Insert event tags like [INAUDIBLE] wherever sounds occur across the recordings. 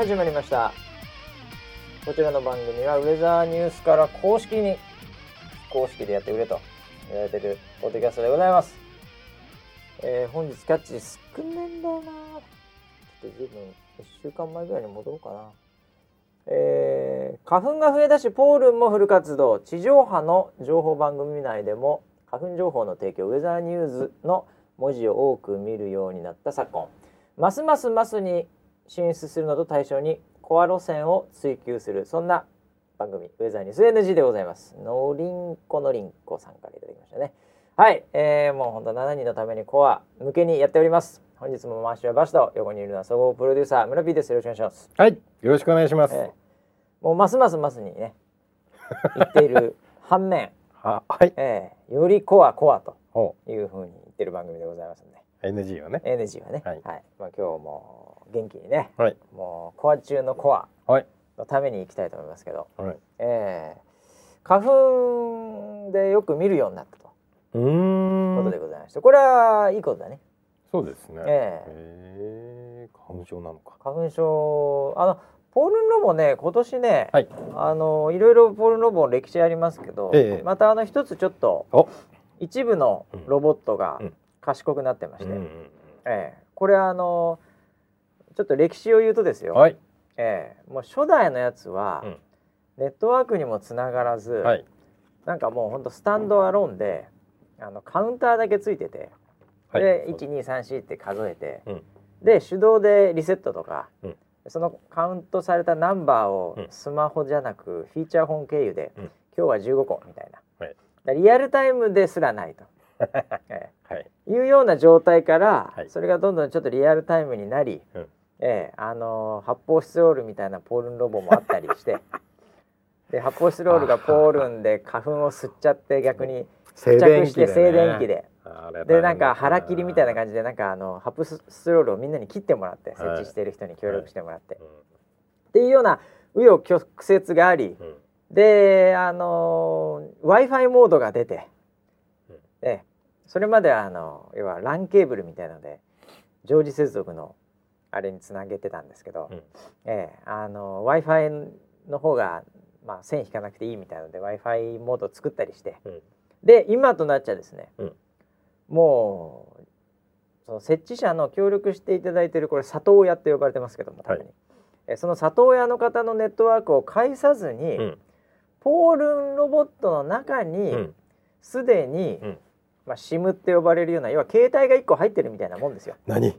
始まりました。こちらの番組はウェザーニュースから公式に公式でやってくれと言われてるポッドキャストでございます、えー、本日キャッチ少ねんだよな。ちょっと随分1週間前ぐらいに戻ろうかな。えー、花粉が増えだしポールンもフル活動。地上波の情報番組内でも花粉情報の提供ウェザーニューズの文字を多く見るようになった昨今。ますますますに進出するのと対象にコア路線を追求するそんな番組ウェザーニュース NG でございます。のりんこのりんこさんからいただきましたね。はい、えー、もう本当7人のためにコア向けにやっております。本日も回しはバシと横にいるのは総合プロデューサー村 P です。よろしくお願いします。はい、よろしくお願いします。えー、もうますますますにね言っている反面、は、はい。えー、よりコアコアとお、いうふうに言ってる番組でございますんで。NG はね。NG はね、ははいい。まあ、今日も元気にねはい。もうコア中のコアはい。のために行きたいと思いますけど、はい。えー、花粉でよく見るようになったとうー。いうんことでございまして、これはいいことだね。そうですね。ええー花粉症なのか。花粉症あのポールンロボね今年ね、はい。あのいろいろポールンロボ歴史ありますけど、ええまたあの一つちょっとお。一部のロボットがうん賢くなってまして、うんうんええこれあのちょっと歴史を言うとですよ、うん。はい。ええ。もう初代のやつは、うん。ネットワークにもつながらず、はい。なんかもうほんとスタンドアローンであのカウンターだけついてて、はい。でそうです。1234って数えて、うん。で手動でリセットとか、うん。そのカウントされたナンバーをうん。スマホじゃなくフィーチャーフォン経由で、うん。今日は15個みたいな、はい。リアルタイムですらないと、え [LAUGHS] はい。え。いうような状態から、はい。それがどんどんちょっとリアルタイムになり、うんええあの発泡スチロールみたいなポールンロボもあったりしてで発泡スチロールがポールンで花粉を吸っちゃって逆に付着して静電気で。でなんか腹切りみたいな感じでなんかあの発泡スチロールをみんなに切ってもらって設はい置してる人に協力してもらって、じ。っていうような紆余曲折がありうん。うん。であの w i f i モードが出て、うんでそれまではあの要は LAN ケーブルみたいので常時接続のあれにつなげてたんですけど、うんええあの w i f i の方が、まあ、線引かなくていいみたいなので w i f i モードを作ったりして、うんで今となっちゃですね、うんもうその設置者の協力していただいているこれ里親って呼ばれてますけどもはいえその里親の方のネットワークを介さずに、うん。ポールンロボットの中うにん。すでに、うんまあ、SIM って呼ばれるような要は携帯が1個入ってるみたいなもんですよ。何？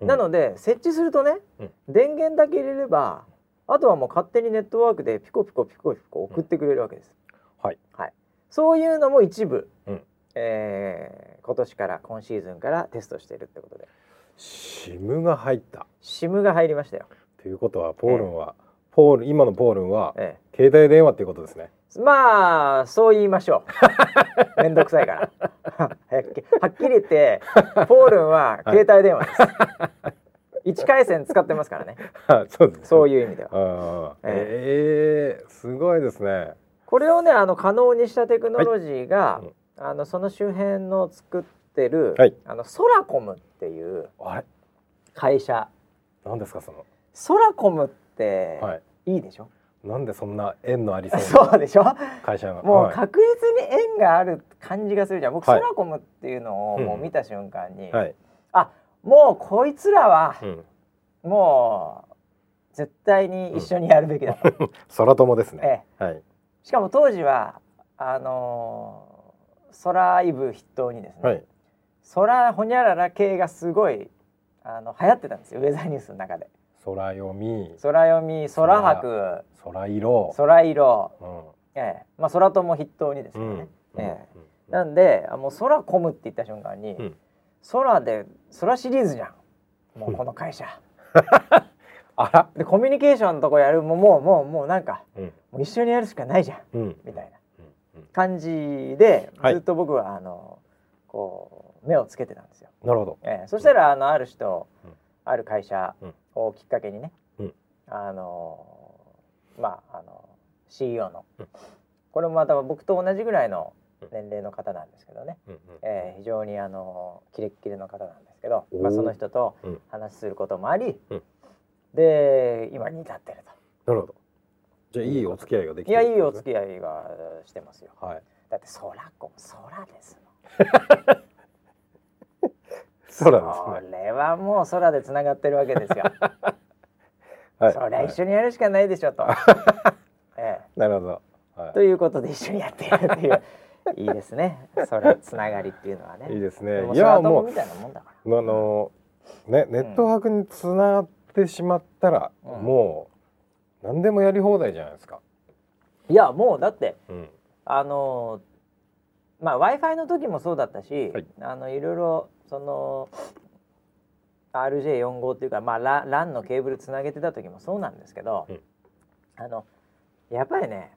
なので設置するとね、うん電源だけ入れればあとはもう勝手にネットワークでピコピコピコピコ送ってくれるわけです。はい。はい、そういうのも一部、うんえー今年から今シーズンからテストしているってことでシムが入った。SIM が入りましたよ。ということはポールンは、ポール今のポールンはえ携帯電話っていうことですね。え、まあそう言いましょう。[LAUGHS] めんどくさいから。はっきり言ってポールンは携帯電話です。一回線使ってますからね。[LAUGHS] そうです。そういう。意味では。ええすごいですね。これをねあの可能にしたテクノロジーが、はいうんあのその周辺の作ってる、はいあのソラコムっていう会社何ですかその？ソラコムってはい。いいでしょ、なんでそんな縁のありそうな [LAUGHS] そうでしょ？会社が。もうはい確実に縁がある感じがするじゃん僕、はいソラコムっていうのをうんもう見た瞬間に、はい。あもうこいつらはうん。もう絶対に一緒にやるべきだと、[LAUGHS] 空友ですね。ええはい。しかも当時はあのーソライブ筆頭にですね、はい。ソラホニャララ系がすごいあの流行ってたんですよウェザーニュースの中で空読み、空読み空白。空色。空色、うん。ええ。まあ空とも筆頭にですよね、うん。ええ。うん。なんであもう空込むって言った瞬間に、うん。空で空シリーズじゃん。もうこの会社。[LAUGHS] あら。でコミュニケーションのとこやる。もうもうもうもうなんかうん。もう一緒にやるしかないじゃん。うん。みたいな。うん。感じではい。ずっと僕はあのこう目をつけてたんですよ。なるほど。ええ。そしたらあのある人、うんある会社うん。をきっかけにね、うん。あのまああの CEO の、うん。これもまた僕と同じぐらいの年齢の方なんですけどね、うんうん。ええ非常にあのキレッキレの方なんですけど、まあ、その人とうん。話することもあり、うん。で今に至ってるなるほど。じゃあいいお付き合いができといやいいおき付き合いがしてますよ。はい。だって空子も空ですもん [LAUGHS] そうなんですね。それはもう空でつながってるわけですよ、[LAUGHS] はい。そりゃ一緒にやるしかないでしょと、[LAUGHS] えなるほど。はえ、ということで一緒にやっているっていう。いいですね。それつながりっていうのはね。いいいですね。いやもう空友みたいなもんだから。あのねネットワークにつながってしまったら、うん。もう何でもやり放題じゃないですか。いやもうだってうん、あのまあ w i f i の時もそうだったし、はい。あのいろいろその RJ45 っていうか、まあ、ラ LAN のケーブルつなげてた時もそうなんですけど、うん。あのやっぱりね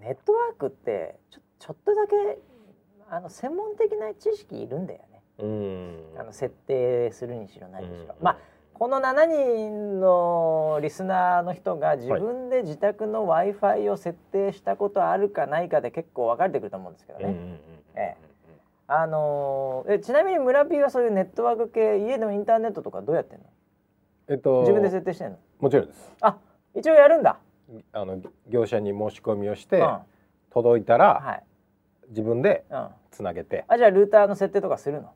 ネットワークってちょちょっとだけあの専門的な知識いるんだよね。うん。あの設定するにしろ何にしろ。うん。まあこの7人のリスナーの人が自分で自宅の w i f i を設定したことあるかないかで結構分かれてくると思うんですけどね。あのーえちなみに村 P はそういうネットワーク系家のインターネットとかどうやってんのえっと自分で設定してんのもちろんです。あ一応やるんだ。あの業者に申し込みをして、うん、届いたらい。自分で。つなげて、あじゃあルーターの設定とかするの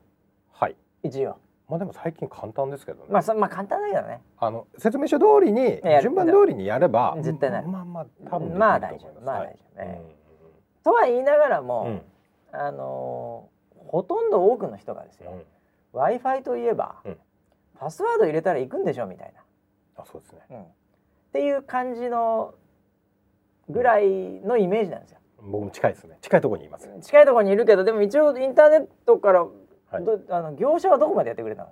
はい。一応。まあでも最近簡単ですけどね。まあそまあ簡単だけどね。あの説明書通りにや順番通りにやれば絶対なるまあまあ多分まあ大丈夫まあはい。大丈夫えとは言いながらも、あのーほとんど多くの人がですよ、うん。w i f i といえば、うん。パスワード入れたら行くんでしょみたいあそうですね。な、うん。っていう感じのぐらいのイメージなんですよ。僕も近いですね。近いところにいます。近いところにいるけどでも一応インターネットから、はい。どあの業者はどこまでやってくれたの？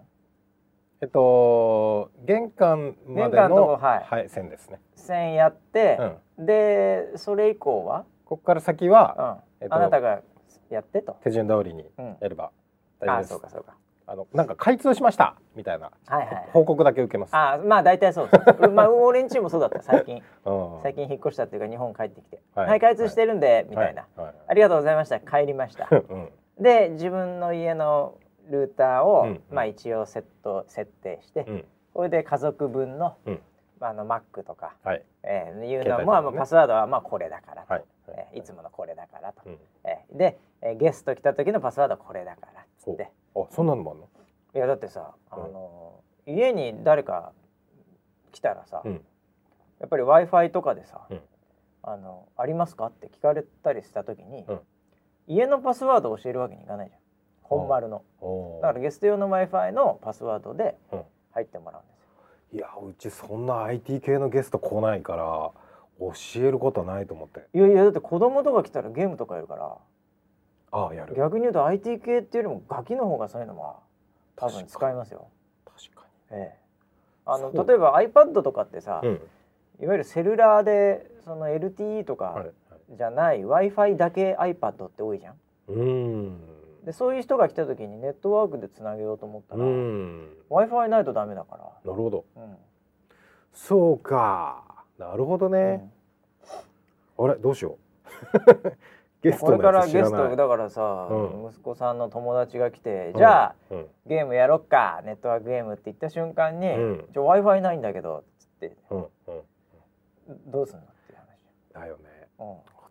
えっと玄関までのはい。はい線ですね。線やってう、ん。でそれ以降は、ここから先うん。はえっとあなたがやってと。手順通りにうん、やれば大丈夫あです。そうかそうか。あのなんか開通しました！みたいなはいはい。報告だけ受けます。あまあ大体そうです。[LAUGHS] まあ俺んちもそうだった最近。うん。最近引っ越したっていうか日本帰ってきて、ははいい、開通してるんで、みたいな、はい。はい。ありがとうございました。帰りました。うんで自分の家のルーターを、うんまあ一応セット設定して、うん。これで家族分の、うん。まあ、あの Mac とか、はい。えー、いうのも、ね。まあ、パスワードはまあこれだからと、はいえーいつものこれだからと、うん。えーで、えーゲスト来た時のパスワードはこれだからっつって。あそんなのもあるの？いやだってさ、あうん。の家に誰か来たらさ、うん。やっぱり w i f i とかでさ、うん。あの「ありますか?」って聞かれたりした時に、うん家のパスワードを教えるわけにいかないじゃん。本丸の。だからゲスト用の w i f i のパスワードでうん。入ってもらうんですよ。いやうちそんな IT 系のゲスト来ないから教えることはないと思って。いやいやだって子供とか来たらゲームとかやるから。ああやる。逆に言うと IT 系っていうよりもガキの方がそういうのは多分使いますよ、確かええ、あの例えば iPad とかってさ、に。うん。いわゆるセルラーでその LTE とかはいはい。じゃない w i f i だけ iPad って多いじゃん。うーん。でそういう人が来た時にネットワークでつなげようと思ったうら、w i f i ないとダメだから。なるほど。うんそうか。なるほどね。あれどうしよう。[LAUGHS] ゲストのこれから。ゲストだからさ、うん息子さんの友達が来て、じゃあうん。ゲームやろっかネットワークゲームって言った瞬間にうん「じゃ w i f i ないんだけど」つってうんうん。どうすんのっていうだよね。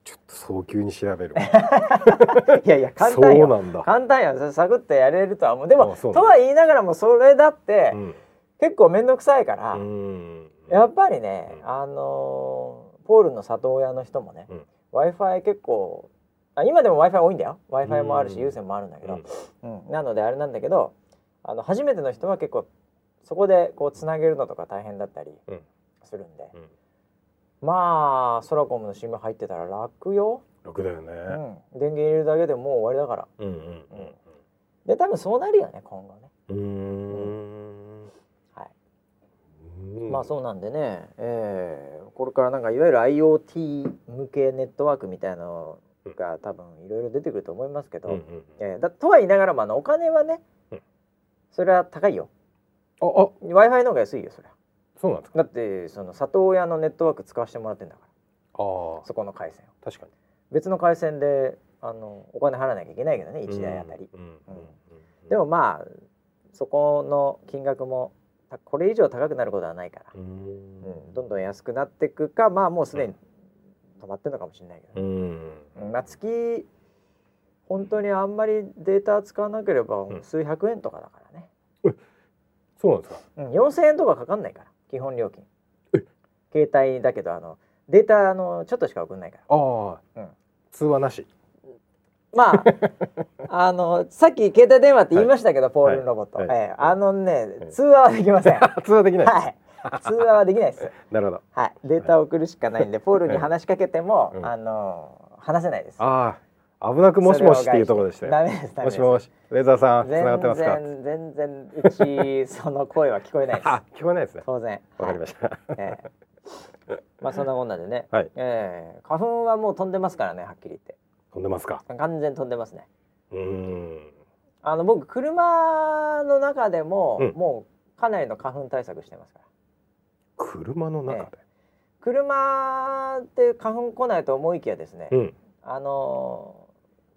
話。ちょっと早急に調べる [LAUGHS] いやいや簡そ単よ。うなんだ。簡単やサクッとやれるとは思う。でもとは言いながらもそれだって、うん。結構面倒くさいから、うん。やっぱりね、うん。あのーポールの里親の人もね、うん。W i f i 結構あ今でも w i f i 多いんだよ。W i f i もあるし、うん有線もあるんだけど、うん。うん。なのであれなんだけどあの初めての人は結構そこでこうつなげるのとか大変だったりうん。するんで、うんまあソラコムの SIM 入ってたら楽よ、楽だよね。うん、電源入れるだけでもう終わりだから。うんうんで多分そうなるよね今後ね、うん。はい。うん。まあそうなんでね、えー。これからなんかいわゆる IoT 向けネットワークみたいなのが多分いろいろ出てくると思いますけど、うんうん。えーだとは言いながらもあのお金はね、うん。それは高いよ。ああ w i f i の方が安いよそれはそうなんですか？だってその里親のネットワーク使わせてもらってんだから。ああ。そこの回線を。確かに。別の回線であのお金払わなきゃいけないけどね1台あたり、うんうんうんでもまあそこの金額もたこれ以上高くなることはないから、うーん。うん、どんどん安くなっていくかまあもうすでに止まってるのかもしれないけどね、うん。うんまあ、月本当にあんまりデータ使わなければん。数百円とかだからね、そうなんですか？うん、4000円とかかかんないから基本料金。え。携帯だけどあのデータあのちょっとしか送んないから。ああ、うん。通話なし。まあ [LAUGHS] あのさっき携帯電話って言いましたけど、ポールロボット、はい。はい。ええ。あのね、はい。通話はできません。は [LAUGHS] 通話できない。です、い。通話はできないです。[LAUGHS] なるほど。はい。データを送るしかないんで、ポールに話しかけても、うん。あの話せないです。ああ危なくもしもしっていうところでしたよ。ダメですもしもし。ウェザーさん繋がってますか？全然全然うちその声は聞こえないです。[LAUGHS] あ聞こえないですね。当然。わかりました、ええ。まあそんなこんなでね、はい。ええ。花粉はもう飛んでますからねはっきり言って。飛んでますか？完全に飛んでますね。うーん。あの僕車の中でも、うん。もうかなりの花粉対策してますから。車の中で、車って花粉来ないと思いきやですね、うん。あのー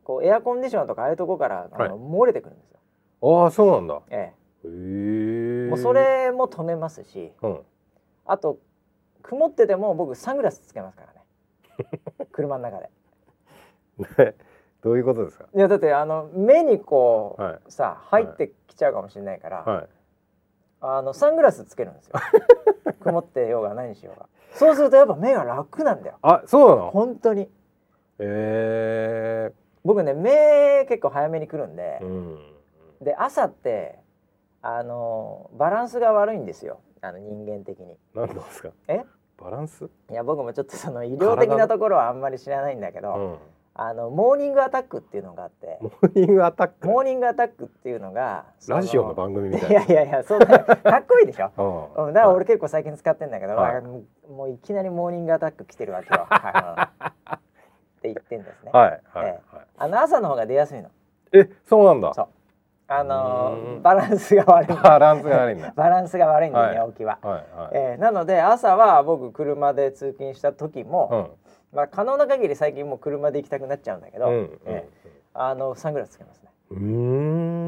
こうエアコンディションとかああいうとこからあの、はい。漏れてくるんですよ、ああそうなんだ。えへえ、えもうそれも止めますしうん。あと曇ってても僕サングラスつけますからね。[LAUGHS] 車の中で。ね。どういうことですか？いやだってあの目にこう、はい。さ入ってきちゃうかもしれないから、はい。あのサングラスつけるんですよ。[LAUGHS] 曇ってようが何にしようが。そうするとやっぱ目が楽なんだよ。あそうなの？本当に。え僕ね目結構早めに来るんで。え、うん。で朝ってあのバランスが悪いんですよ。あの人間的に。何なんですか？え？バランス？いや僕もちょっとその医療的なところはあんまり知らないんだけど、うんあのモーニングアタックっていうのがあって。モーニングアタック。モーニングアタックっていうのがそラジオの番組みたいいやいやいやそんなかっこいいでしょ？うんうん、だから俺結構最近使ってんだけど、はい。もういきなりモーニングアタック来てるわけよ。はいって言ってんですね。はいはいえはい。あの朝の方が出やすいの。えそうなんだ。そう。あのバランスが悪い。[LAUGHS] バランスが悪いんだ。[LAUGHS] バランスが悪いんだ寝起きは。はいはい。えーなので朝は僕車で通勤した時も、うん。まあ可能な限り最近もう車で行きたくなっちゃうんだけど、うえーあのサングラスつけますね。うー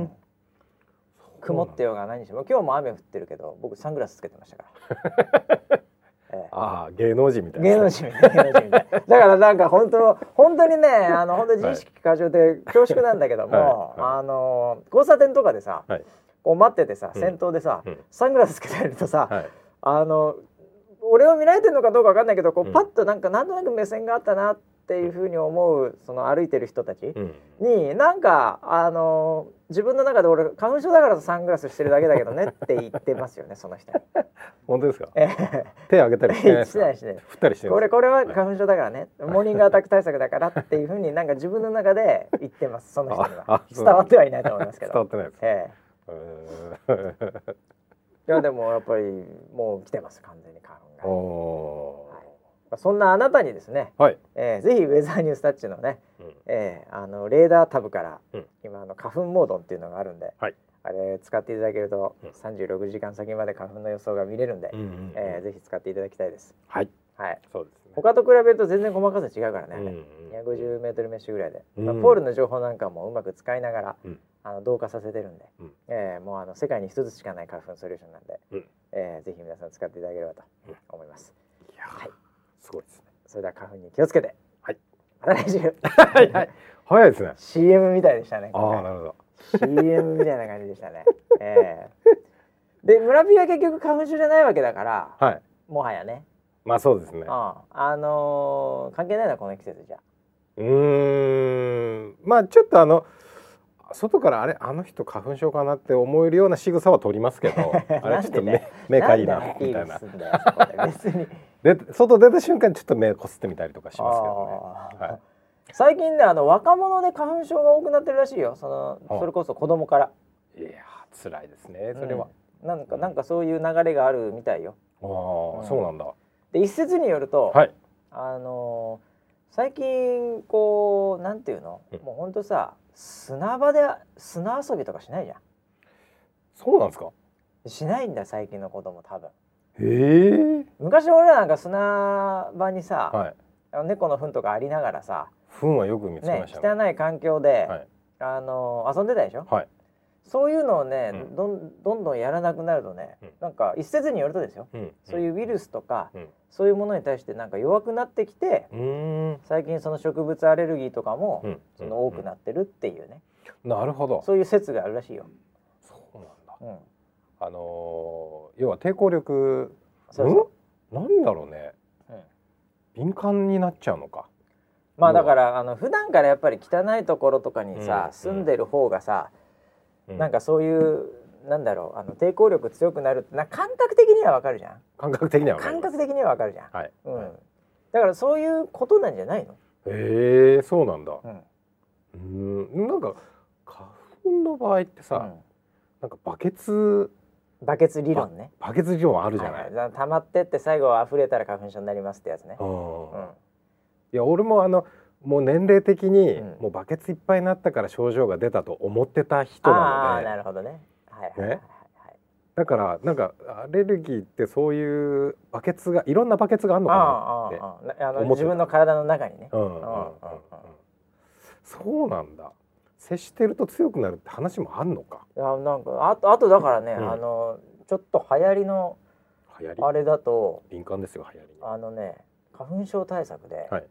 ん。曇ってようが何しろ今日も雨降ってるけど僕サングラスつけてましたから。[LAUGHS] えーああ芸能人みたいな。芸能人みたいな。芸能人みたいなだからなんか本当本当にねあの本当自意識過剰で恐縮なんだけども、はい。はい。あの交差点とかでさ、はい。こう待っててさうん。先頭でさ、うん。サングラスつけてるとさ、はい。あの俺を見られてるのかどうかわかんないけどこううん。パッとなんかなんとなく目線があったなっていうふうに思うその歩いてる人たちうん。になんかあの自分の中で俺花粉症だからサングラスしてるだけだけどねって言ってますよね [LAUGHS] その人。に。本当ですか？え手挙げたりしてないですか？してない振ったりしてるこれこれは花粉症だからね、モーニングアタック対策だからっていうふうに [LAUGHS] なんか自分の中で言ってますその人には。伝わってはいないと思いますけ伝どわってないですええ。いやでもやっぱりもう来てます完全に花粉が、おはいまあそんなあなたにですね、ーはい。えー、ぜひウェザーニュースタッチのね、うん。えー、あのレーダータブから、うん。今あの花粉モードっていうのがあるんで、はい。あれ使っていただけるとうん。36時間先まで花粉の予想が見れるんで、うんうんえー、ぜひ使っていただきたいです。はい。はい。そうですね。他と比べると全然細かさ違うからね、うんうん250メートルメッシュぐらいで、うんまあ、ポールの情報なんかもうまく使いながら、うん。あの同化させてるんで、うん。えーもうあの世界に一つしかない花粉ソリューションなんで、うん。えーぜひ皆さん使っていただければと思います、はいすごいですね。それでは花粉に気をつけて。はい。また来週。はいはい。早いですね。CM みたいでしたねあ今あなるほど。回 CM みたいな感じでしたね。[LAUGHS] えーで村 P は結局花粉症じゃないわけだからはい。もはやね、まあそうですね。うん、あのー関係ないなこの季節じゃ。うーん。まあちょっとあの外からあれあの人花粉症かなって思えるような仕草は取りますけど [LAUGHS] あれちょっと目目かいいなみたいな。別にで外出た瞬間ちょっと目こすってみたりとかしますけどね。はい。最近ねあの若者で花粉症が多くなってるらしいよ。そのあそれこそ子供から。いやー辛いですねそれは、うん。なんかなんかそういう流れがあるみたいよ。ああ、うんそうなんだ。で一説によると、はい。あのー最近こうなんていうの、うん。もうほんとさ砂場で砂遊びとかしないじゃそうなんですか？んしないんだよ最近の子供多分へえ。昔俺らなんか砂場にさ、はい。あの猫の糞とかありながらさ、糞はよく見つけねましたね汚い環境で、はい。あのー遊んでたでしょ？はい。そういうのをね、うん。どんどんどんやらなくなるとね、うん。なんか一説によるとですよ、うん。そういうウイルスとか、うん。そういうものに対してなんか弱くなってきて、うーん。最近その植物アレルギーとかも、うん。その多くなってるっていうね、なるほど。そういう説があるらしいよ。そうなんだ。うん、あのー要は抵抗力そ。なんだろうね。うん。敏感になっちゃうのか。まあだからあの普段からやっぱり汚いところとかにさ、うん。住んでる方がさ、うなんかそういうなんだろうあの抵抗力強くなるってな感覚的にはわかるじゃん。感覚的には感覚的にはわかるじゃん、はい、うん。はい。だからそういうことなんじゃないの、へえそうなんだ。うん。なんか花粉の場合ってさ、なんかバケツうんバケツ理論ね。バケツ理論あるじゃない、はいはい、溜まってって最後溢れたら花粉症になりますってやつね、うんうん。いや俺もあのもう年齢的に、うん。もうバケツいっぱいになったから症状が出たと思ってた人あなので。あなるほどね。はいはいはいはい、だからなんかアレルギーってそういうバケツがいろんなバケツがあるのかあなって自分の体の中にね、うんうん。うんうん。そうなんだ接してると強くなるって話もあんのか？いやなんかあとあとだからね、うん。あのちょっと流行りの流行り？あれだと敏感ですよ流行りにあのね花粉症対策で、はい。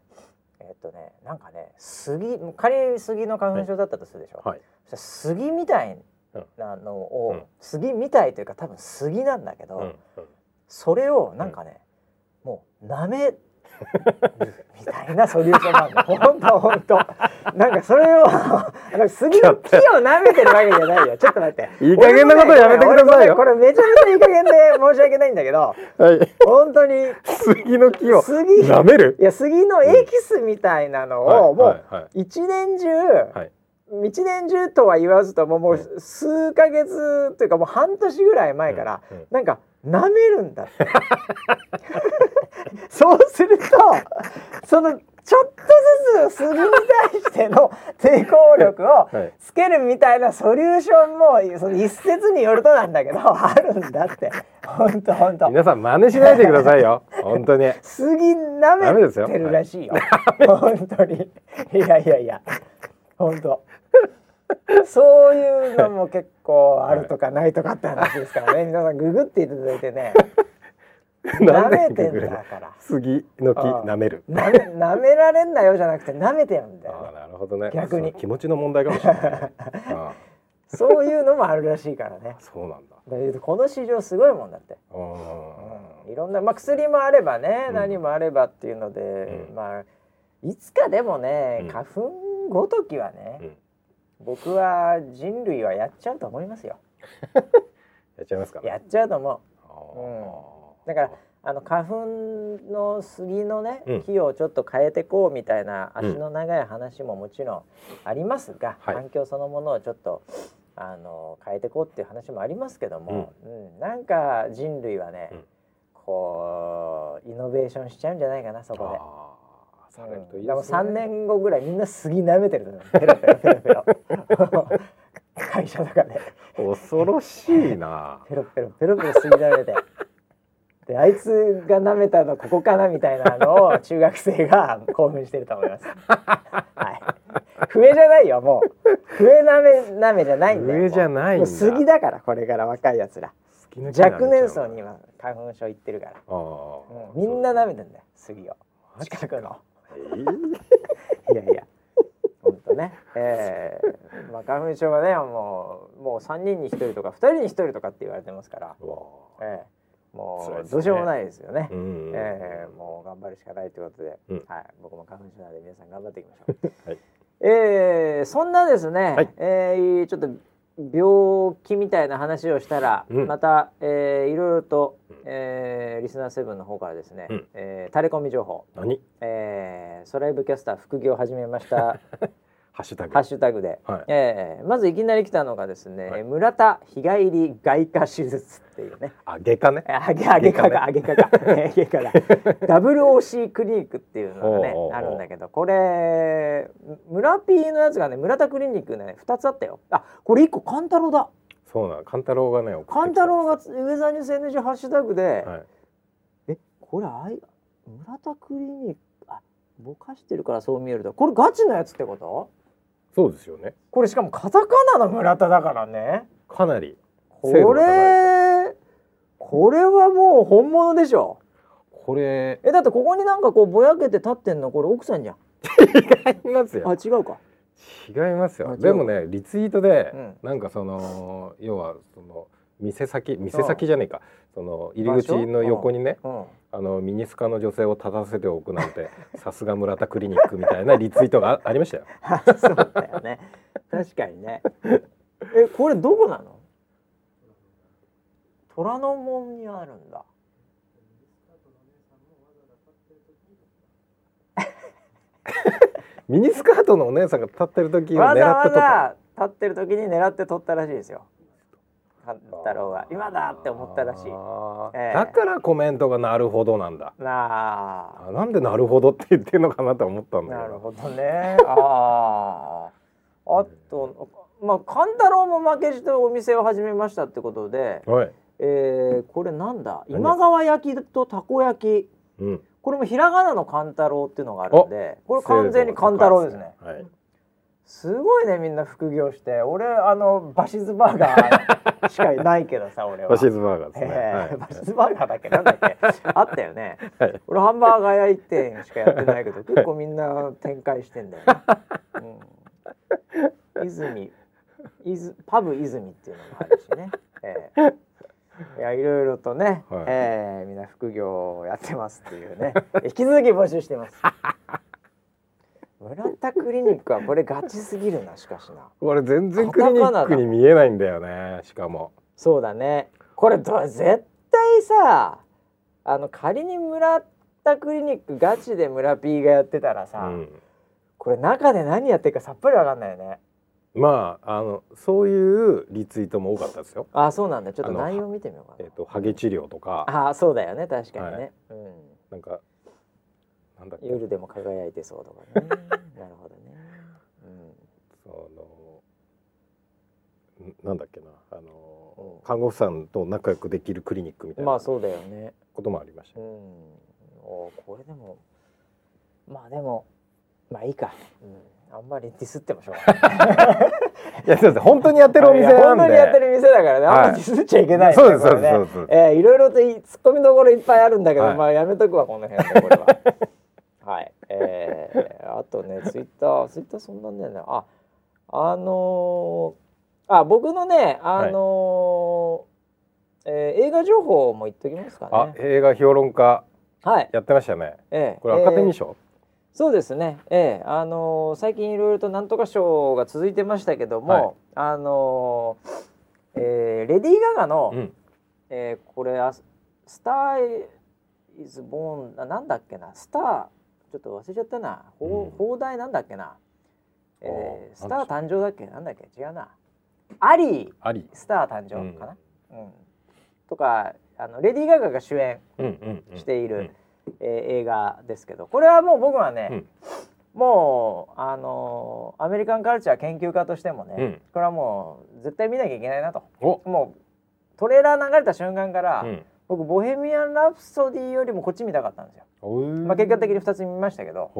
えっとねなんかね杉仮に杉の花粉症だったとするでしょ、はい。杉みたいなのを、うん。杉みたいというか多分杉なんだけど、うんうん。それをなんかね、もう舐める [LAUGHS] みたいなソリューションなんだほんとほんとなんかそれを [LAUGHS] あの杉の木を舐めてるわけじゃないよ。ちょっと待って。いい加減なことやめてくださいよ。これめちゃめちゃいい加減で申し訳ないんだけどはい。本当に杉の木を杉舐める？いや杉のエキスみたいなのを、もう一年中、はい。一年中とは言わずとももう数ヶ月というかもう半年ぐらい前から、なんか舐めるんだって [LAUGHS] そうするとそのちょっとずつ杉に対しての抵抗力をはい。つけるみたいなソリューションもその一説によるとなんだけどあるんだって。ほんとほんと皆さん真似しないでくださいよ。本当に。杉舐めてるらしいよ。本当に。いやいやいや。本当。そういうのも結構あるとかないとかって話ですからね。皆さんググっていただいてね [LAUGHS] 舐めてんだから。杉の木舐める。舐め舐められんなよじゃなくて舐めてるんだああよなるほどね。逆に。気持ちの問題かもしれない [LAUGHS] ああ。そういうのもあるらしいからね。そうなんだ。だこの市場すごいもんだって、あうん。いろんな、まあ、薬もあればね、うん。何もあればっていうので、うん。まあいつかでもね、うん。花粉ごときはね、うん。僕は人類はやっちゃうと思いますよやっちゃいますかねやっちゃうと思あう、うん、あだからあの花粉の杉のね、うん。木をちょっと変えてこうみたいなうん。足の長い話ももちろんありますが、はい。環境そのものをちょっとあの変えてこうっていう話もありますけども、うん。なんか人類はね、うん。こうイノベーションしちゃうんじゃないかなそこで。されるといいですね。3年後ぐらいみんな杉舐めてると思うペロペロペロペロ。[LAUGHS] 会社とかで。恐ろしいな。ペロペロペロペロ杉舐めてであいつが舐めたのここかなみたいなのを中学生が興奮してると思います。[LAUGHS] はい。笛じゃないよもう。笛舐め舐めじゃないんだよ。笛じゃないんだ。杉だからこれから若いやつら若年層に今花粉症いってるから、ああ。うんみんな舐めてんだよ杉を。近くの。えーいやいや、本当ね、えー、まあ花粉症はね、もうもう三人に一人とか二人に一人とかって言われてますから、うわえー、もうどうしようもないですよね。うんえー、もう頑張るしかないということで、うん。はい、僕も花粉症なので皆さん頑張っていきましょう。[LAUGHS] はい。えー、そんなですね、はい。えーちょっと病気みたいな話をしたら、うん。また、えー、いろいろと、うんえーリスナーセブンの方からですね、うん。えータレコミ情報、何？えー、ソライブキャスター副業を始めました [LAUGHS] ハッシュタグ。ハッシュタグで、はい。えーまずいきなり来たのがですね、はい。村田日帰り外科手術っていうね。あ外科ね。あげあげか。があげか。があげかだ WOC クリニックっていうのがねあるんだけどこれ村 P のやつがね村田クリニックね2つあったよ。あこれ1個勘太郎だ。そうなの。勘太郎がね勘太郎がウェザーニュース NG ハッシュタグで、はい。えこれあい村田クリニックあぼかしてるからそう見えると。これガチのやつってこと？そうですよね。これしかもカタカナの村田だからね。かなり。こ精度が高いれこれはもう本物でしょ。これ。えだってここになんかこうぼやけて立ってんのこれ奥さんじゃん。違いますよ。あ違うか。違いますよ。でもねリツイートで、うん。なんかその要はその店先店先じゃねえか。その入り口の横にねうん。あのミニスカの女性を立たせておくなんて [LAUGHS] さすが村田クリニックみたいなリツイートがあありましたよ。あそうだよね。確かにね。えこれどこなの？虎ノ門にあるんだ。ミニスカートのお姉さんが立ってる時をわざわ狙って撮ったざ立ってる時に狙って撮ったらしいですよ太郎が今だって思ったらしい。ええ。だからコメントがなるほどなんだ。ななんでなるほどって言ってるのかなと思ったんだ。なるほどね。あああとまあ勘太郎も負けじとお店を始めましたってことではい。えー、これなんだ？何？今川焼きとたこ焼き。うん。これもひらがなの勘太郎っていうのがあるんでこれ完全に勘太郎ですね。はい。すごいねみんな副業して。俺あのバシズバーガー [LAUGHS] しかないけどさ俺は。バシズバーガーですね。えーバはい。シズバーガーだっけ？なんだっけ？あったよね。はい。俺ハンバーガー屋一店しかやってないけど結構みんな展開してんだよね、うん、泉。いずパブ泉っていうのもあるしね、えーいやいろいろとね、はい。えーみんな副業をやってますっていうね。引き続き募集してます村田クリニックはこれガチすぎるなしかしな。これ全然クリニックに見えないんだよね。しかも。そうだね。これど絶対さあの仮に村田クリニックガチで村 P がやってたらうさ、ん。これ中で何やってるかさっぱりわかんないよね。まああのそういうリツイートも多かったですよ。あそうなんだ。ちょっと内容見てみようかえっ、とハゲ治療とか。なあそうだよね。確かにね、はい。うん。なんかなんだっけ。夜でも輝いてそうとかね。[LAUGHS] なるほどね、そのんなんだっけな。あの、うん。看護婦さんと仲良くできるクリニックみたいなうんまあそうだよね。こともありましたよ。うん。おこれでもまあでもまあいいか、うん、あんまりディスってもしょうがない。[LAUGHS] いやすいません本当にやってるお店いやなんで。本当にやってる店だからね、あんまりディスっちゃいけない、ねそうですそうですそうですえーいろいろとい突っ込みどころいっぱいあるんだけど、はいまあやめとくわこの辺でこれは。[LAUGHS] はい。えー、あとねツイッターツイッターそんなんだよね。ああのー、あ僕のねあのーえー映画情報も言っときますかね。あ映画評論家はい。やってましたね。えーこれアカデミーえー賞。そうですね。ええあのー最近いろいろとなんとか賞が続いてましたけども、はいあのーえーレディー・ガガの、うん。えーこれあスター・イズ・ボーンあなんだっけな？スターちょっと忘れちゃったな。放題なんだっけな、えーおースター誕生だっけ？なんだっけ？違うな。アリー。あり。スター誕生かな、うん。とかあのレディー・ガガが主演うんうんうん。している、うん。えー映画ですけど。これはもう僕はね、うん。もうあのーアメリカンカルチャー研究家としてもね、うん。これはもう絶対見なきゃいけないなと。お。もうトレーラー流れた瞬間から、うん。僕ボヘミアン・ラプソディよりもこっち見たかったんですよ。まあ、結果的に2つ見ましたけど。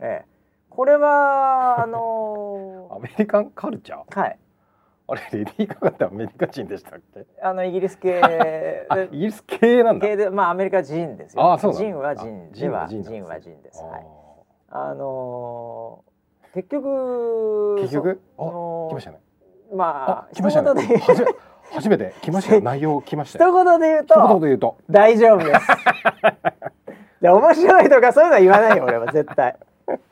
ええ、これはあの [LAUGHS] アメリカンカルチャー？ーはいあれレディー・ガガってアメリカ人でしたっけ？あのイギリス系 [LAUGHS] あイギリス系なんだ。系でまあアメリカ人ですよ。あそう人はあ人人ではは人人は人です。あーはい。あのー結局結局？そのあ来ましたね。まああ来ましたね。初めて来ましたよ。内容来ましたよ。一言で言う一言とで言うと。大丈夫です。[LAUGHS] で面白いとかそういうのは言わないよ俺は絶対。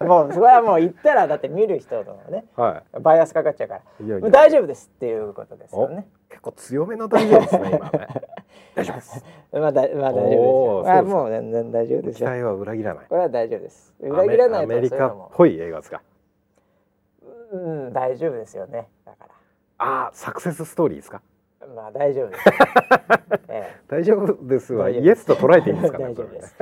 もうそれはもう言ったらだって見る人のねはバイアスかかっちゃうから。い。いやいや大丈夫ですっていうことですよね。結構強めの大丈夫ですね今ね。[LAUGHS] 大丈夫です。まあだまあ大丈夫です。まもう全然大丈夫ですよ。期待は裏切らない。これは大丈夫です。裏切らないとアメリカっぽい映画ですか？うん大丈夫ですよね。だかああサクセスストーリーですか？らまあ大丈夫です。[LAUGHS] え大丈夫ですはイエスと捉えていいんですかね。[LAUGHS] 大丈夫です。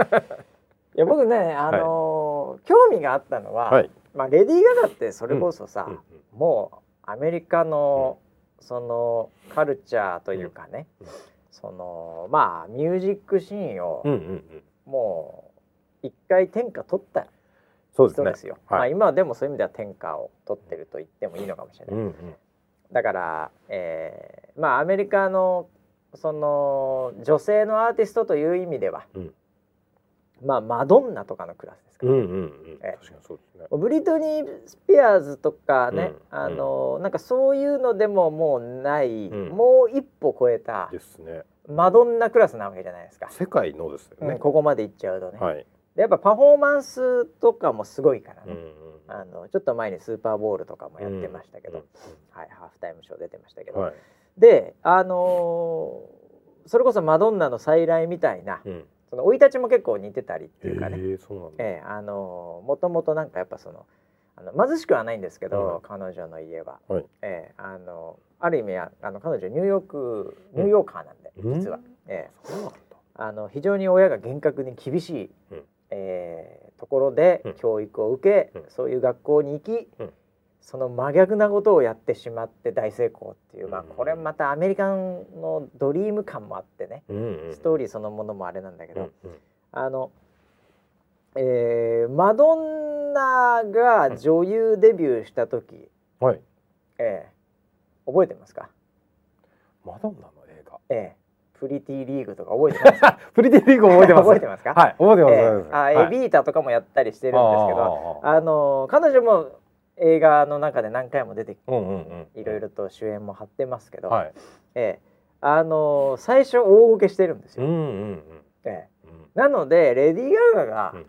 いや僕ねあのー興味があったのは、はい。まあレディー・ガガってそれこそさ、うんうんもうアメリカの、そのカルチャーというかね、うんそのまあミュージックシーンを、うんうんうん。もう一回天下取ったそうそうですね人ですよ。はいまあ今はでもそういう意味では天下を取ってると言ってもいいのかもしれない。うんうんだから、えーまあアメリカのその女性のアーティストという意味では、うん。まあマドンナとかのクラスですから、うんうんうん。ええ。確かにそうですね。ブリトニー・スピアーズとかね、うん。あのなんかそういうのでももうない、うん。もう一歩超えたですね。マドンナクラスなわけじゃないですか、世界のですようんねここまでいっちゃうとね、はい。でやっぱパフォーマンスとかもすごいからね、うんうん。あのちょっと前にスーパーボールとかもやってましたけど、うんはい、ハーフタイムショー出てましたけど、はい。であのーそれこそマドンナの再来みたいなうん。その生い立ちも結構似てたりってえいうかね、えそうなんだ。ええあのーもともとなんかやっぱそのあの貧しくはないんですけど、うん。彼女の家は、はい。ええあのある意味ああの彼女ニューヨークニューヨーカーなんで、うん。実は、ええ。そうなんだ。あの非常に親が厳格に厳しい、うんえーところでうん。教育を受け、うん。そういう学校に行き、うん。その真逆なことをやってしまって大成功っていう、まあ、うんこれまたアメリカンのドリーム感もあってね、うんうんストーリーそのものもあれなんだけど、うんうん。あの、えーマドンナが女優デビューした時、はい。えー覚えてますか、マドンナの映画。えープリティリーグとか覚えてます？か [LAUGHS] プリティリーグ覚えてます。覚えてますか？はい覚えてますえーあはい。エビータとかもやったりしてるんですけどあの彼女も映画の中で何回も出てうんうんうんいろいろと主演も張ってますけど、はい。ええ。あの最初大ごけしてるんですよ。うんうんうん。ええ。うん。なのでレディー・ガガがうん。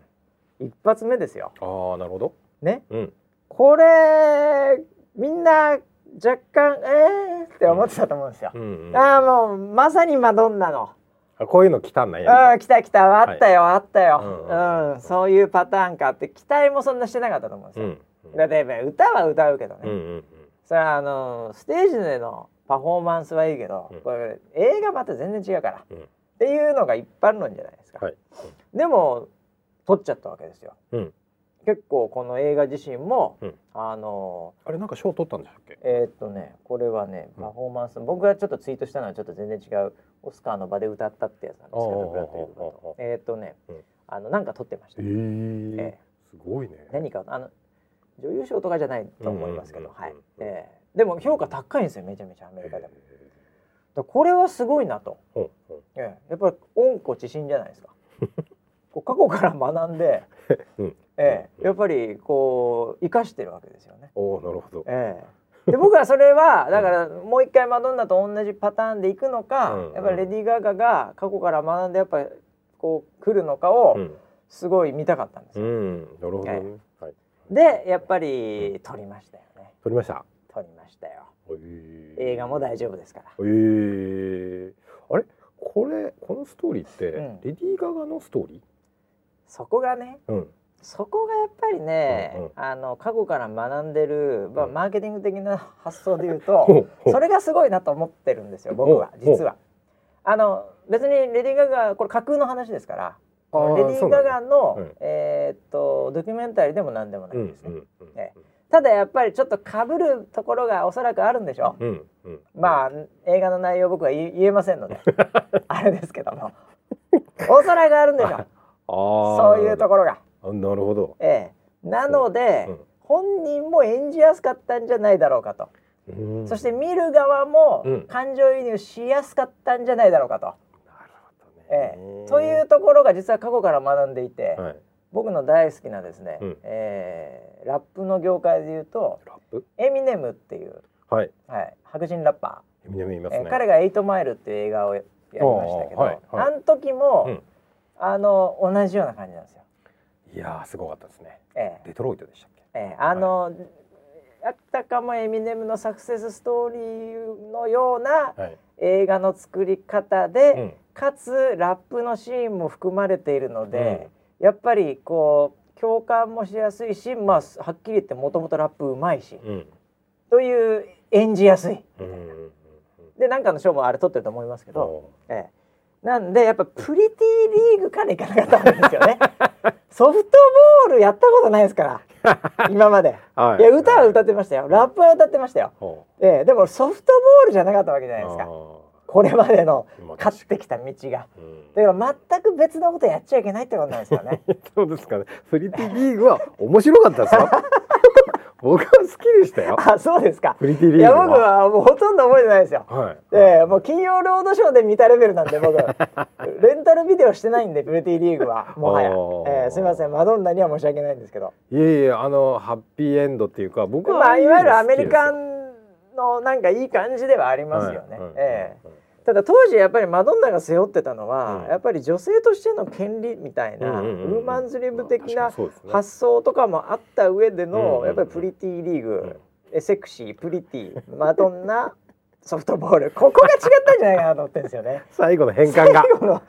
一発目ですよ。ああなるほど。ね。うん。これみんな若干えーって思ってたと思うんですよ。うんうん。ああもうまさにマドンナの。あこういうの来たんなんあやあ来た来た。あったよ、あったよ、うんうんそういうパターンかって期待もそんなしてなかったと思うんですよ。うんだって歌は歌うけどね、うんうんそれはあのステージでのパフォーマンスはいいけど、うん。これ映画また全然違うから、うん。っていうのが一般論じゃないですか、はい。でも撮っちゃったわけですよ。うん結構この映画自身も、うん。あのあれなんか賞取ったんでしたっけ？えーっとねこれはねうん。パフォーマンス、僕がちょっとツイートしたのはちょっと全然違うオスカーの場で歌ったってやつなんですけどブラッドリと。えーっとね、うん。あのなんか撮ってました、えええ。すごいね。何かあの女優賞とかじゃないと思いますけど、はいうんうんうん。うん、ええ。でも評価高いんですよめちゃめちゃアメリカでも。だからこれはすごいなと、ほうほええ。やっぱり温故知新じゃないですか。[LAUGHS] こう過去から学んで、ううんええ。やっぱりこう生かしてるわけですよね。おおなるほど。ええ。で僕はそれは [LAUGHS] だからもう一回マドンナと同じパターンでいくのか、うん。やっぱりレディー・ガガが過去から学んでやっぱりこう来るのかをうん。すごい見たかったんですよ。うん。なるほどえねはい。でやっぱり撮りましたよね。取りました？撮りましたよ。え映画も大丈夫ですから。えー、あれ？これこのストーリーって、うん。レディー・ガガのストーリそこがねーうんそこがやっぱりね、うんうん。あの過去から学んでる、まあ、うん。マーケティング的な発想で言うと、それがすごいなと思ってるんですよ僕は実は。あの別にレディー・ガガこれ架空の話ですからレディー・ガガの、うんえーっとドキュメンタリーでも何でもないうんんですね。うんうんえただやっぱりちょっと被るところがおそらくあるんでしょ。う。うんうん。まあ映画の内容僕は言えませんので [LAUGHS] あれですけども。おそらくあるんでしょ。[LAUGHS] う。そういうところが。あなるほど、ええ、なので、うん。本人も演じやすかったんじゃないだろうかと、うん。そして見る側もうん。感情移入しやすかったんじゃないだろうかと、なるほどえね。え、というところが実は過去から学んでいて、はい。僕の大好きなですね、うん。ええラップの業界でいうとラップ？エミネムっていう、はい。はい、白人ラッパエミネムいまー、すね、ええ彼が「エイトマイル」っていう映画をやりましたけど、はい。はい。あの時も、うん。あの同じような感じなんですよ。いやーすごかったですね。ええ。デトロイトでしたっけ？ええ。あの、あったかもエミネムのサクセスストーリーのようなはい、映画の作り方で、うん。かつラップのシーンも含まれているので、やっぱりこう共感もしやすいし、まあ、はっきり言ってもともとラップうまいし、うん。という演じやすい。うんうんうんうん。でなんかの賞もあれ取ってると思いますけど、おええ。なんでやっぱプリティリーグからいかなかったんですよね。[LAUGHS] ソフトボールやったことないですから [LAUGHS] 今まで。ーはいや歌は歌ってましたよラップは歌ってましたよ。ほええでもソフトボールじじゃなかったわけじゃうないですか。これまでのまあ勝ってきた道がうんだから全く別のことやっちゃいけないってことなんですよね [LAUGHS] そうですかね。プリティリーグは面白かったですよ。僕は好きでしたよ。あそうですか。プリティリーグいや僕はもうほとんど覚えてないですよ。はい。ええもう金曜ロードショーで見たレベルなんで僕。[LAUGHS] レンタルビデオしてないんでプリティリーグはもはや。ええすみません。マドンナには申し訳ないんですけど。いえいえあのハッピーエンドっていうか僕はまあいわゆるアメリカンンのなんかいい感じではありますよね、えええただ当時やっぱりマドンナが背負ってたのは、うん。やっぱり女性としての権利みたいな、ウーマンズリブ的な発想とかもあった上での、うんやっぱりプリティリーグ、うん。えセクシープリティマドンナ [LAUGHS] ソフトボール。ここが違ったんじゃないかなと思ってるんですよね。[LAUGHS] 最後の変換が。最後の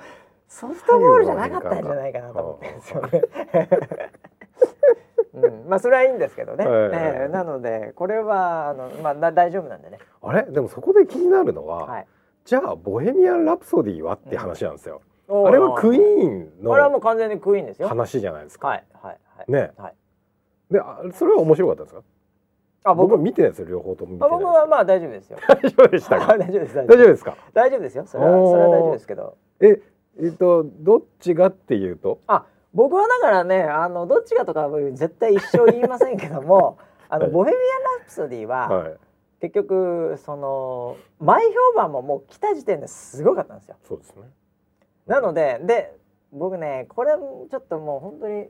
ソフトボールじゃなかったんじゃないかなと思ってるんですよね。[LAUGHS] うん、まあそれはいいんですけどね、はい。ええ。なのでこれはあの、まあ、だ大丈夫なんでね、あれ？でもそこで気になるのは、はい、じゃあボヘミアン・ラプソディはって話なんですよ、あれはクイーンこれはものう完全にクイーンですよ。話じゃないですか、はいはいはい。ね。はい。であそれは面白かったですか？あ僕僕は見てないですよ両方とも僕はまあ大丈夫ですよ。[LAUGHS] 大丈夫でしたか？[LAUGHS] 大丈夫です大大丈夫ですか？大丈夫ですよ。それはそれは大丈夫ですけど。ええっとどっちがっていうと？あ僕はだからねあのどっちがとかは絶対一生言いませんけども [LAUGHS] あの、はい。ボヘミアン・ラプソディは、はい結局その前評判ももう来た時点ですごかったんですよ。そうですねなのでで僕ねこれちょっともう本当に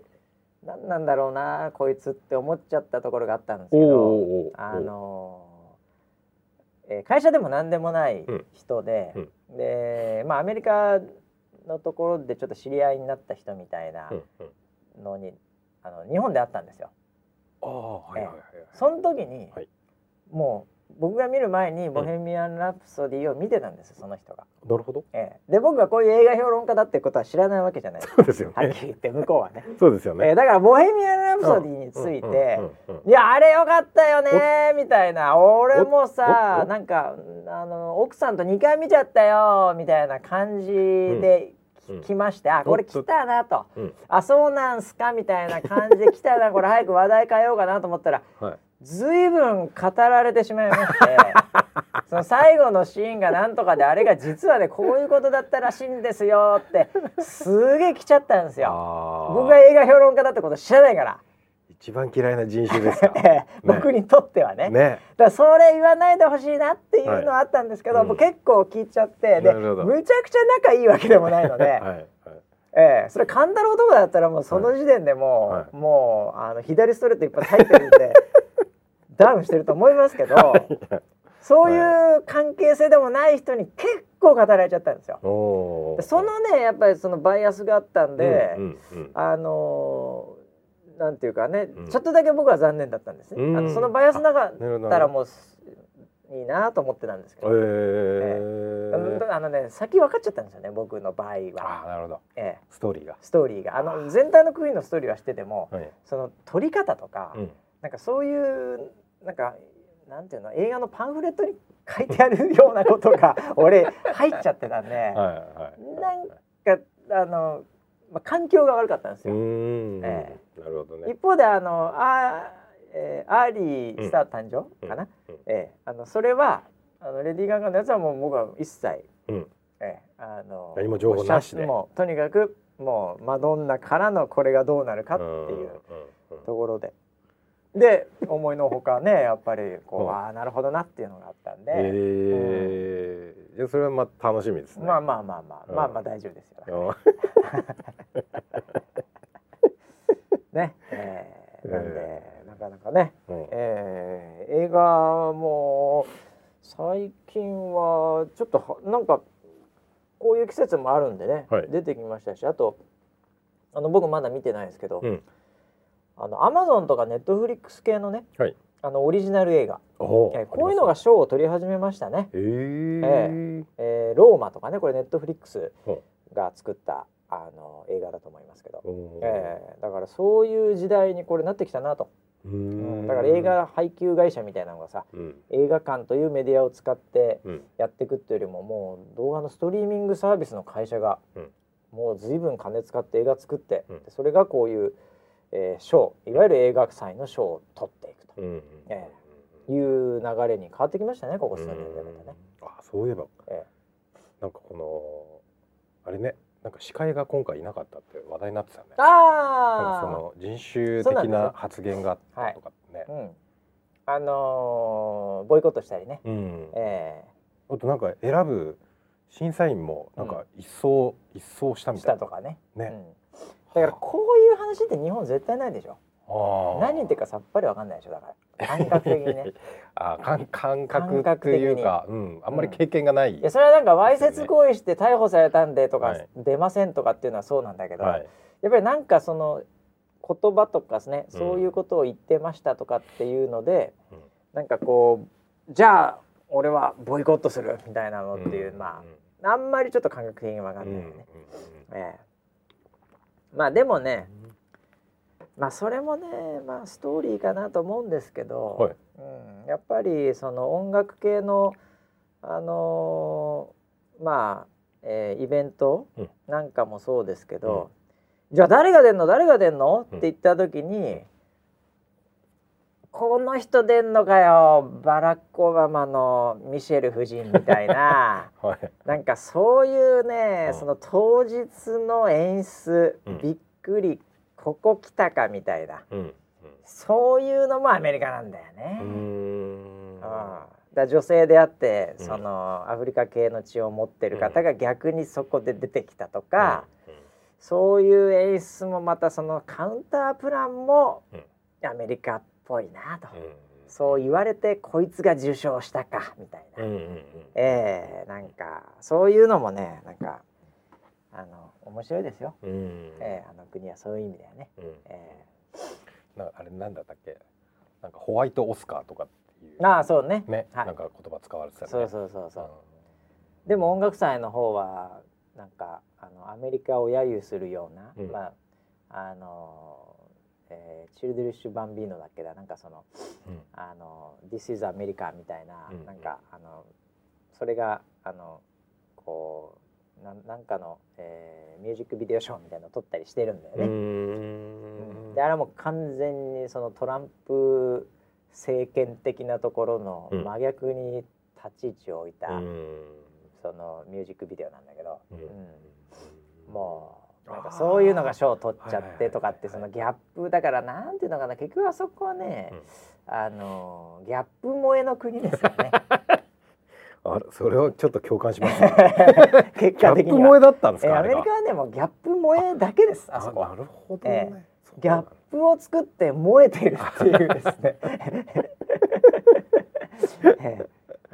何なんだろうなこいつって思っちゃったところがあったんですけど。あのーえー会社でも何でもない人で、うんでまあアメリカのところでちょっと知り合いになった人みたいなうんうんのに、あの日本で会ったんですよ。ああはいはいはいその時に、はいもう僕が見る前に「ボヘミアン・ラプソディ」を見てたんですその人が。なるほど。ええ。で僕がこういう映画評論家だってことは知らないわけじゃない。ですかそうですよはっねきり言って向こうはね。[LAUGHS] そうですよね。ええだから「ボヘミアン・ラプソディ」について、いやあれよかったよねみたいな。俺もさなんかあの奥さんと2回見ちゃったよみたいな感じでうん。き来まして、あこれ来たなと、うん。あそうなんすかみたいな感じで来たなこれ早く話題変えようかなと思ったらはいずいぶん語られてしまいましてその最後のシーンがなんとかであれが実はねこういうことだったらしいんですよってすげえ来ちゃったんですよ。僕が映画評論家だってこと知らないから。一番嫌いな人種ですかええ僕にとってはね。ね。だからそれ言わないでほしいなっていうのはあったんですけど、はい。もう結構聞いちゃってでなるほど。むちゃくちゃ仲いいわけでもないので、[LAUGHS] はいはいええそれ神太郎とかだったらもうその時点でもう、はいもうあの左ストレート一発入ってるんでダウンしてると思いますけど [LAUGHS] そういう関係性でもない人に結構語られちゃったんですよ。そのねやっぱりそのバイアスがあったんで、うんうん。うんあのーなんていうかね、うん。ちょっとだけ僕は残念だったんですね。うん。あのそのバイアスなかったらもうすいいなと思ってたんですけど、えーあのね先分かっちゃったんですよね僕の場合あは、ーなるほど。ええ、ストーリーが。ストーリーが。あの全体のクイーンのストーリーは知ってても、はい。その撮り方とか、うん。なんかそういうなんかなんていうの映画のパンフレットに書いてあるようなことが [LAUGHS] 俺入っちゃってたんで、はいはいなんかあの、まあ、環境が悪かったんですよ。ん。えなるほどね。一方であのあー、えーアーリースター誕生かな、うんうん。ええ。あのそれはあのレディー・ガガのやつはもう僕は一切、うん。ええ。あの何も情報なしで。もうとにかくもうマドンナからのこれがどうなるかっていうところで。で思いのほかねやっぱりこう、うん。ああなるほどなっていうのがあったんで、えー。じゃあそれはまあ楽しみですね。まあまあまあまあ、うん。まあまあ大丈夫ですよ。あ [LAUGHS] ね、えーなんで、なかなかね、うん。えー映画も最近はちょっとはなんかこういう季節もあるんでね、はい。出てきましたしあとあの僕まだ見てないですけど、うんあのアマゾンとかネットフリックス系のねはい。あのオリジナル映画、おえーこういうのが賞を取り始めましたね。えー。えー。ローマとかねこれネットフリックスほが作ったあの映画だと思いますけど、えーだからそういう時代にこれなってきたなと、うん。んだから映画配給会社みたいなのがさうん。映画館というメディアを使ってうん。やっていくっていうよりももう動画のストリーミングサービスの会社が、うん。もう随分金使って映画作って、それがこういう、えー賞いわゆる映画祭の賞を取っていくと。うんえいう流れに変わってきましたねここ数年でまたね。あそういえば。えなんかこのあれねなんか司会が今回いなかったって話題になってたよね。ああなんかその人種的な発言があったとかね。うん、あのーボイコットしたりね、うん。えあとなんか選ぶ審査員もなんか一掃、一掃したー、したみたいな。とかね。ね。うん、だからこういう話って日本絶対ないでしょ。何言ってるかさっぱりわかんないでしょだから。感覚的にね。[LAUGHS] あー感感覚っていうか、うん、あんまり経験がない。いやそれはなんかわいせつ行為して逮捕されたんでとか、はい。出ませんとかっていうのはそうなんだけど、はい。やっぱりなんかその言葉とかですね、うん。そういうことを言ってましたとかっていうので、うん。なんかこうじゃあ俺はボイコットするみたいなのっていう、ん。まああんまりちょっと感覚的に分かうんんないよね。うん。ええまあでもねまあそれもねまあストーリーかなと思うんですけど、はい。うん、やっぱりその音楽系のあのーまあ、えーイベントうん。なんかもそうですけど、じゃあ誰が出んの？誰が出んの？ってうん言った時に、この人出んのかよ。バラック・オバマのミシェル夫人みたいな。[LAUGHS] はい。なんかそういうね、うん。その当日の演出、うん。びっくりここ来たかみたいな。うん。そういうのもアメリカなんだよね。ううん。ん。だ女性であってうん。そのアフリカ系の血を持ってる方が逆にそこで出てきたとか、そういう演出もまたそのカウンタープランもうん。アメリカっぽいなと、うん。そう言われてこいつが受賞したかみたいな。うんうんうん。ええなんかそういうのもねなんかあの面白いですよ、うん。ええあの国はそういう意味だよね、うん。えなあれなんだったっけ？なんかホワイトオスカーとかっていう。えああそうねね、はいなんか言葉使われてたよね。そうそうそうそうでも音楽祭の方はなんかあのアメリカを揶揄するような、うんまああの、えーチルドリッシュ・バンビーノだっけだなんかそのうん。あの「This is America」みたいな、うんなんかあのそれがあのこうなんなんかの、えーミュージックビデオショーみたいなのを撮ったりしてるんだよね。うん。ん。であれはもう完全にそのトランプ政権的なところのうん。真逆に立ち位置を置いた、うん。そのミュージックビデオなんだけど、うん。うん。もうなんかそういうのが賞を取っちゃってとかってそのギャップだからなんていうのかな。結局あそこはね、あのギャップ萌えの国ですよね。[LAUGHS] あれそれをちょっと共感します。[LAUGHS] 結ギャッ果的には。プ萌えだったんですか。えアあれが。メリカはねもうギャップ萌えだけですあそこは。あなるほどね。えそうギャップを作って燃えているっていうですね。[LAUGHS] ええ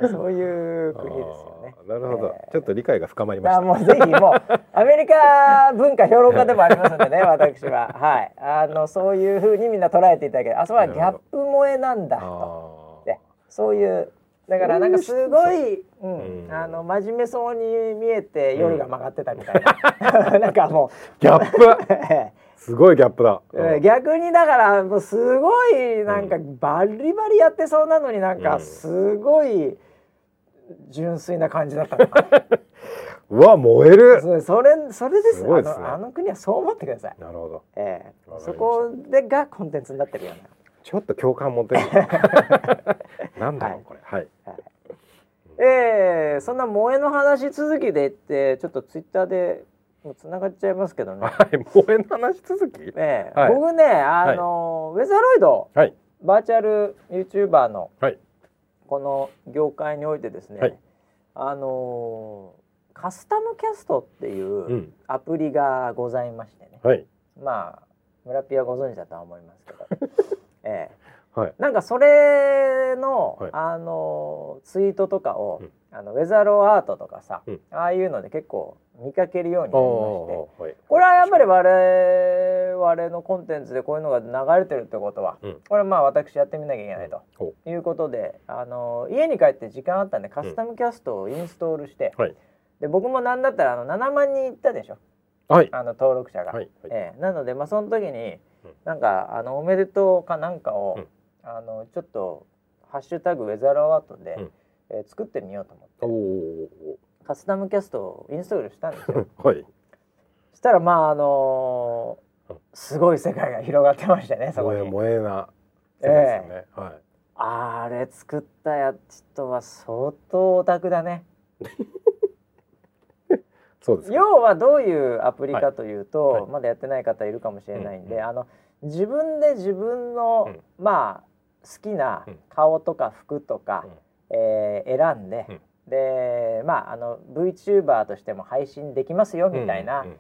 そういう国ですよね。なるほど、ええちょっと理解が深まりましもうぜひもうアメリカ文化評論家でもありますんでね [LAUGHS] 私は。はい。あのそういうふうにみんな捉えていただけるあそこはギャップ萌えなんだ。とそういうだからなんかすごい、うん。うん。あの真面目そうに見えて夜が曲がってたみたいな、[LAUGHS] なんかもーギャップ。う [LAUGHS] すごいギャップだ。えー逆にだからもうすごいなんかバリバリやってそうなのになんかうん。すごい純粋な感じだったのかな [LAUGHS] うわ燃える。そそれそれですすですねあのあの国はそう思ってください、なるほど。ええわかりましたそこでがコンテンツになってるようちょっと共感持てる。[LAUGHS] なんだろう、はいこれ。はい。な、はいええそんな萌えの話続きで言ってちょっとツイッターでもう繋がっちゃいますけどね、[LAUGHS] はい。萌えの話続き？ええはい僕ねあの、ウェザーロイドはい。バーチャル YouTuber のはい。この業界においてですね、はい。あのーカスタムキャストっていううん。アプリがございましてね、はい。まあ村ピはご存知だとは思いますけど、[LAUGHS] ええはい。なんかそれの、はいあのーツイートとかを、うんあのウェザローアートとかさ、うんああいうので結構見かけるようになりまして。はい。これはやっぱり我々のコンテンツでこういうのが流れてるってことは、うんこれはまあ私やってみなきゃいけないとおいうことで、あの家に帰って時間あったんでカスタムキャストをインストールして、はい。で僕もなんだったらあの7万人いったでしょ？はい。あの登録者が。はい。はい。ええなのでまあその時に、うんなんかあのおめでとうかなんかを、うんあのちょっと「ハッシュタグウェザーアートで」うんえー作ってみようと思って。カスタムキャストをインストールしたんですよ。[LAUGHS] はい。そしたらまああのーすごい世界が広がってましたねそこに。萌えな。そうですよね。はい。あれ作ったやつとは相当オタクだね。[LAUGHS] そうですか要はどういうアプリかというと、はいはいまだやってない方いるかもしれないんで、うんうんあの自分で自分の、うんまあ好きなうん。顔とか服とか、えー選んで、うん。でまああの VTuber としても配信できますよみたいな、うんうん。うん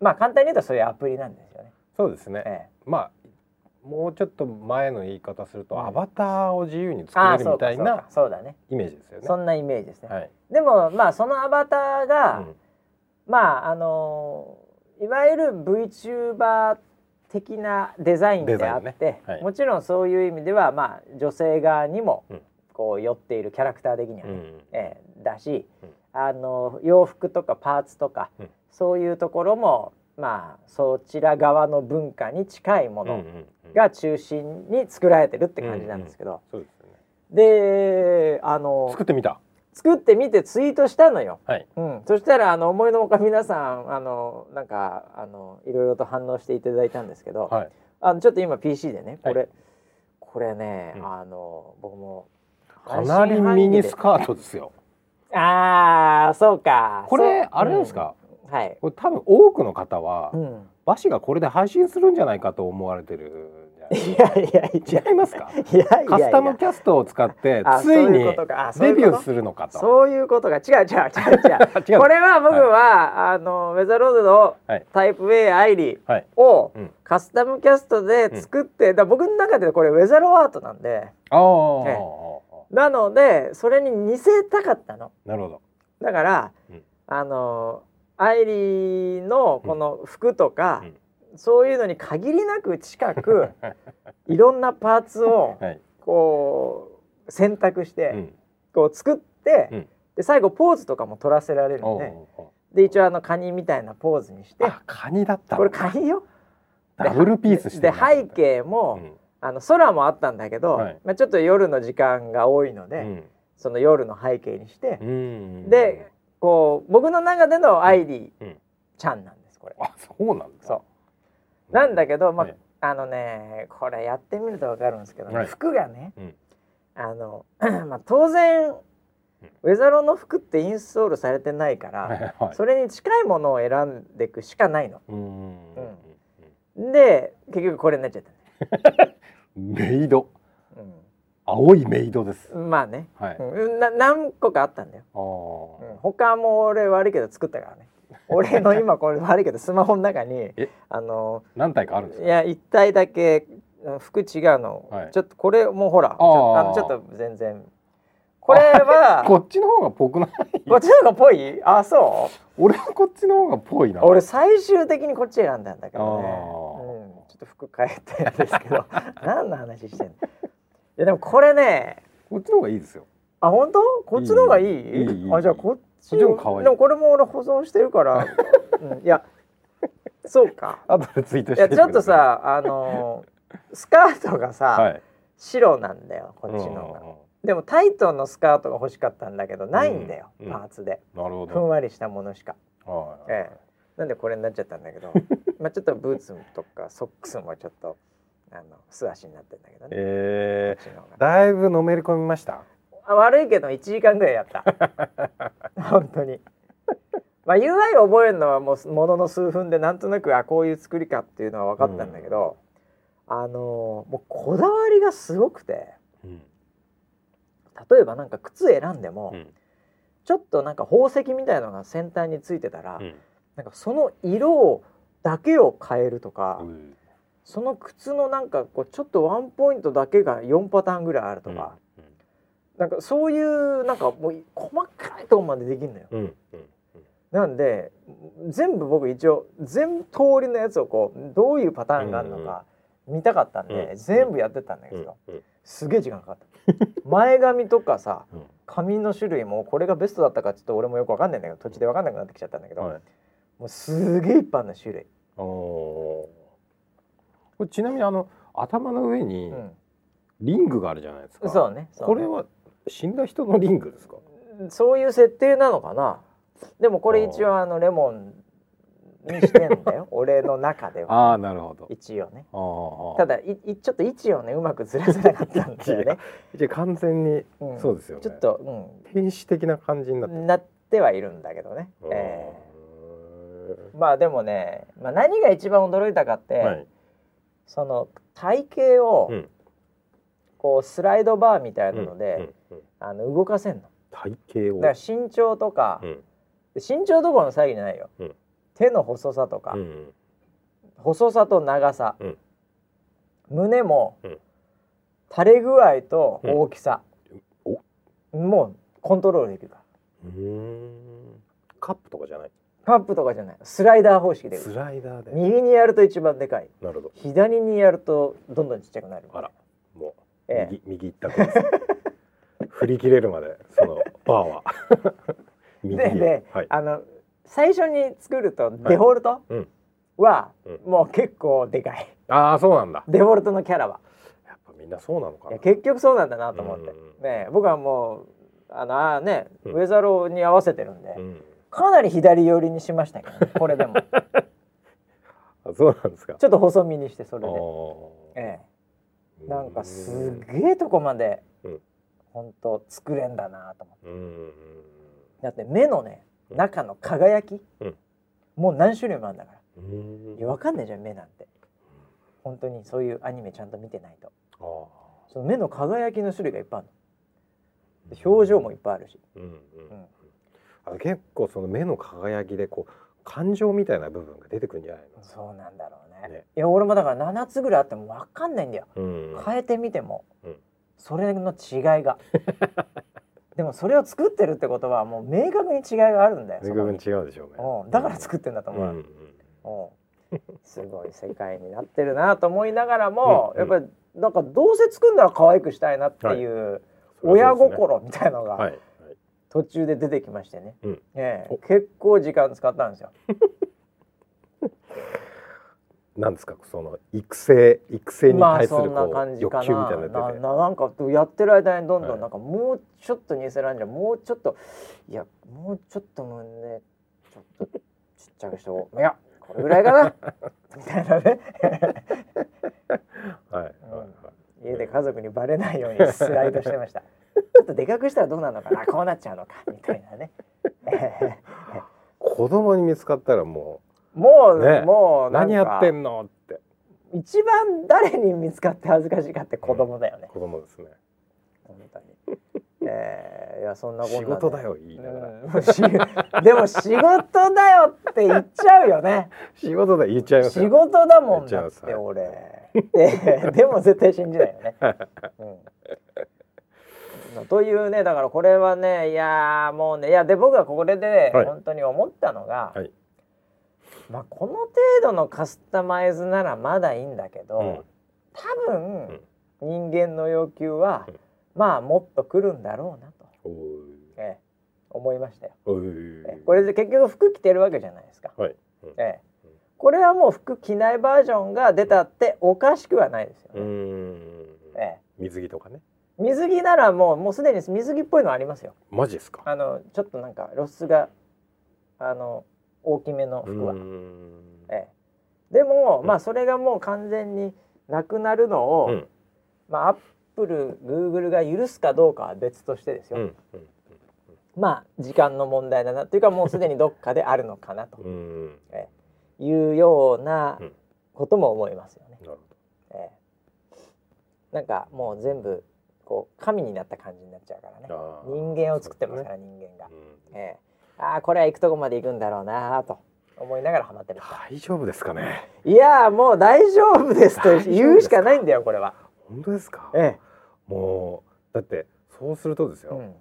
まあ簡単に言うとそういうアプリなんですよね。そうですね、えまあもうちょっと前の言い方すると、うん。アバターを自由に作れるみたいなかそうだね。イメージですよね。そんなイメージですね。はい。でもまあそのアバターが、うん。まああのいわゆる VTuber 的なデザインであって、ね。はい。もちろんそういう意味ではまあ女性側にもうん。こう寄っているキャラクター的にはね、うん。ええだし、うん。あの洋服とかパーツとか、うん。そういうところもまあそちら側の文化に近いものうんうんうん。が中心に作られてるって感じなんですけど、そうですよね。であの作ってみた。作ってみてツイートしたのよ。はい。うん、そしたらあの思いのほか皆さんあのなんかあのいろいろと反応していただいたんですけど、はい。あのちょっと今 PC でねこれ、はいこれね、うんあの僕もかなりミニスカートですよ。ああそうかこれあれですか？うんはい、これ多分多くの方は、うん、バシがこれで配信するんじゃないかと思われてるんじゃないいやいや。違いますか？いやいやいや。カスタムキャストを使ってあついにデビューするのかと。そういうことが違う違う違う違う。[LAUGHS] これは僕は、あのウェザーロードのはいタイプ A アイリはい。をうん。カスタムキャストで作って、だから僕の中でこれウェザーローアートなんで。ああ、えなのでそれに似せたかったの。なるほど。だから、うん。あのアイリーのこの服とか、そういうのに限りなく近く [LAUGHS] いろんなパーツをはい。こう選択して、うん。こう作って、うん。で最後ポーズとかも取らせられるんでで一応あのカニみたいなポーズにしてあ、カニだったの。これカニよ。ダブルピースしてで背景も、うん。あの空もあったんだけど、はい。まあ、ちょっと夜の時間が多いので、うん。その夜の背景にして、うんでこう僕の中でのアイリーうん。ちゃんなんですこれ。あ、そうなんだ。そうなんだけど、まあはいあのねこれやってみると分かるんですけどね、はい服がね、うんあの [CLEARS THROAT] まあ当然ウェザロの服ってインストールされてないから、はいはい。それに近いものを選んでいくしかないの。うんで結局これになっちゃったね。[LAUGHS] メイド。う青いメイドです。ん、まあね、はい。な何個かあったんだよ。あうん、他も俺悪いけど作ったからね。俺の今これ悪いけどスマホの中にあの何体かあるんですいや一体だけ服違うの、はい、ちょっとこれもうほらちょちょっと全然。これはこっちの方がぽくない？こっちの方がぽい？あそう？俺はこっちの方がぽいな。俺最終的にこっち選んだんだけどね、うん、ちょっと服変えてんですけど。[LAUGHS] 何の話してんの？いやでもこれねこっちの方がいいですよ。あ本当？こっちの方がいい？あじゃこっっちの方が可愛い。でもこれも俺保存してるから、[LAUGHS] うん、いやそうか。後でツイートいしてやちょっと。さあのースカートがさ、はい。白なんだよこっちの方が。でもタイトのスカートが欲しかったんだけどないんだよ、うん。パーツで。なるほど。ふんわりしたものしか、はい。ええ。なんでこれになっちゃったんだけど。まあちょっとブーツとかソックスもちょっとあの素足になってんだけどね、えー、だいぶのめり込みました。あ悪いけど1時間ぐらいやった。[LAUGHS] 本当に。まあ UI を覚えるのはもうものの数分でなんとなくあこういう作りかっていうのは分かったんだけど、あのもうこだわりがすごくて。うん。例えばなんか靴選んでも、うん。ちょっとなんか宝石みたいなのが先端についてたら、うん。なんかその色をだけを変えるとか、うん。その靴のなんかこうちょっとワンポイントだけが4パターンぐらいあるとか、なんかそういうなんかもう細かいとこまでできるのよ。うんうんなんで全部僕一応全通りのやつをこうどういうパターンがあるのか見たかったんで、うん全部やってたんだけうんど、うんすげえ時間かかった。前髪とかさ [LAUGHS] うん髪の種類もこれがベストだったかちょっと俺もよくわかんないんだけど土地でわかんなくなってきちゃったんだけど、はい。もうすげえいっぱいの種類。これちなみにあの頭の上にうんリングがあるじゃないですか。そうねそうねこれは死んだ人のリングですか？そういう設定なのかな？でもこれ一応あのレモンにしてんだよ。[LAUGHS] 俺の中では。ああなるほど。一応ね。ただいいちょっと位置をねうまくずらせなかったんだよね、じゃあ完全にうん。そうですよね。ちょっと、天使的な感じになってなっってはいるんだけどね、うんえーまあでもね、まあ、何が一番驚いたかって、はい。その体型をうんこうスライドバーみたいなので、あの動かせんの。体型を。だから身長とか、うん。身長どころの詐欺じゃないよ、うん。手の細さとか、うん細さと長さ、うん。胸も、うん。垂れ具合と大きさ、もうコントロールできるから。カップとかじゃない？カップとかじゃない。スライダー方式で。スライダーで。右にやると一番でかい。なるほど。左にやるとどんどんちっちゃくなる。あら。もうええ。右右一択です。[LAUGHS] 振り切れるまでそのバーは。[LAUGHS] 右へ。でで、はい。あの最初に作るとデフォルトうん。はうん。もう結構でかい。ああそうなんだ。デフォルトのキャラは。やっぱみんなそうなのかな。結局そうなんだなと思って、ね僕はもうあのあーね、うん。ウェザローに合わせてるんで、うん。かなり左寄りにしましたけど、ね、これでも。[LAUGHS] あそうなんですか。ちょっと細身にしてそれあで、ー。ええ、なんかすげえとこまで、うん。ほんと作れんだなと思って。だって目のねうん。中の輝き、うん。もう何種類もあるんだから。うん。いやわかんないじゃん目なんて。本当にそういうアニメちゃんと見てないと。その目の輝きの種類がいっぱいある表情もいっぱいあるし、うんうん結構その目の輝きでこう感情みたいな部分が出てくるんじゃないそうなんだろうねね。いや俺もだから7つぐらいあってもわかんないんだよ、の、うん。変えてみても、うん。それの違いが。[LAUGHS] でもそれを作ってるってことはもう明確に違いがあるんだよ明確にに違うでしょうね。うん。だから作ってんだと思う、うんうんうん。すごい世界になってるなと思いながらも、うんやっぱりなんかどうせ作るなら可愛くしたいなっていう親心みたいのがはい。はい。途中で出てきましてね、うん。ええ。お。結構時間使ったんですよ。なんですか？その育成育成にまあ対するこう感じか欲求みたいな。ななんかやってる間にどんどはい。んなんかもうちょっと似せらんじゃんもうちょっといやもうちょっと胸ちょっとちっちゃくしておいやこれぐらいかな [LAUGHS] みたいなね。はいはいうん。はい家で家族にバレないようにスライドしてました。[LAUGHS] ちょっとでかくしたらどうなるのかな？こうなっちゃうのか？みたいなね。[LAUGHS] 子供に見つかったらももう、ね。もう何やってんのって。一番誰に見つかって恥ずかしいかって子供だよね、子供ですね。本当に。[LAUGHS] えー、いやそんなこんなで。仕事だよ言いながら。うん。しでも仕事だよって言っちゃうよね。仕事だ言っちゃいます仕よ事だもんだって俺。ででも絶対信じないよね。うん、というねだからこれはねいやーもうねいやで僕はこれではい。本当に思ったのが、はいまあこの程度のカスタマイズならまだいいんだけど、うん。多分、人間の要求は、うん。まあもっと来るんだろうなと、ええ。思いましたよ。おえーえ。これで結局服着てるわけじゃないですか。はい。うん。ええ。これはもう服着ないバージョンが出たっておかしくはないですよね。ん。ええ。水着とかね。水着ならもうもうすでに水着っぽいのありますよ。マジですか？あのちょっとなんか露出があの大きめの服は。ええ。でも、うん。まあそれがもう完全になくなるのを、うん。まあアップルグーグルが許すかどうかは別としてですよ。うんまあ時間の問題だなというかもうすでにどっかであるのかなと。うん。うんいうようなうん。ことも思いますよね。ええ。なんかもう全部こう神になった感じになっちゃうからね。人間を作ってますから、人間が。ええああこれは行くとこまで行くんだろうなと思いながらハマってました大丈夫ですかね？いやーもう大丈夫ですと言うしかないんだよこれは。本当ですか？えもうだってそうするとですよ、えうん。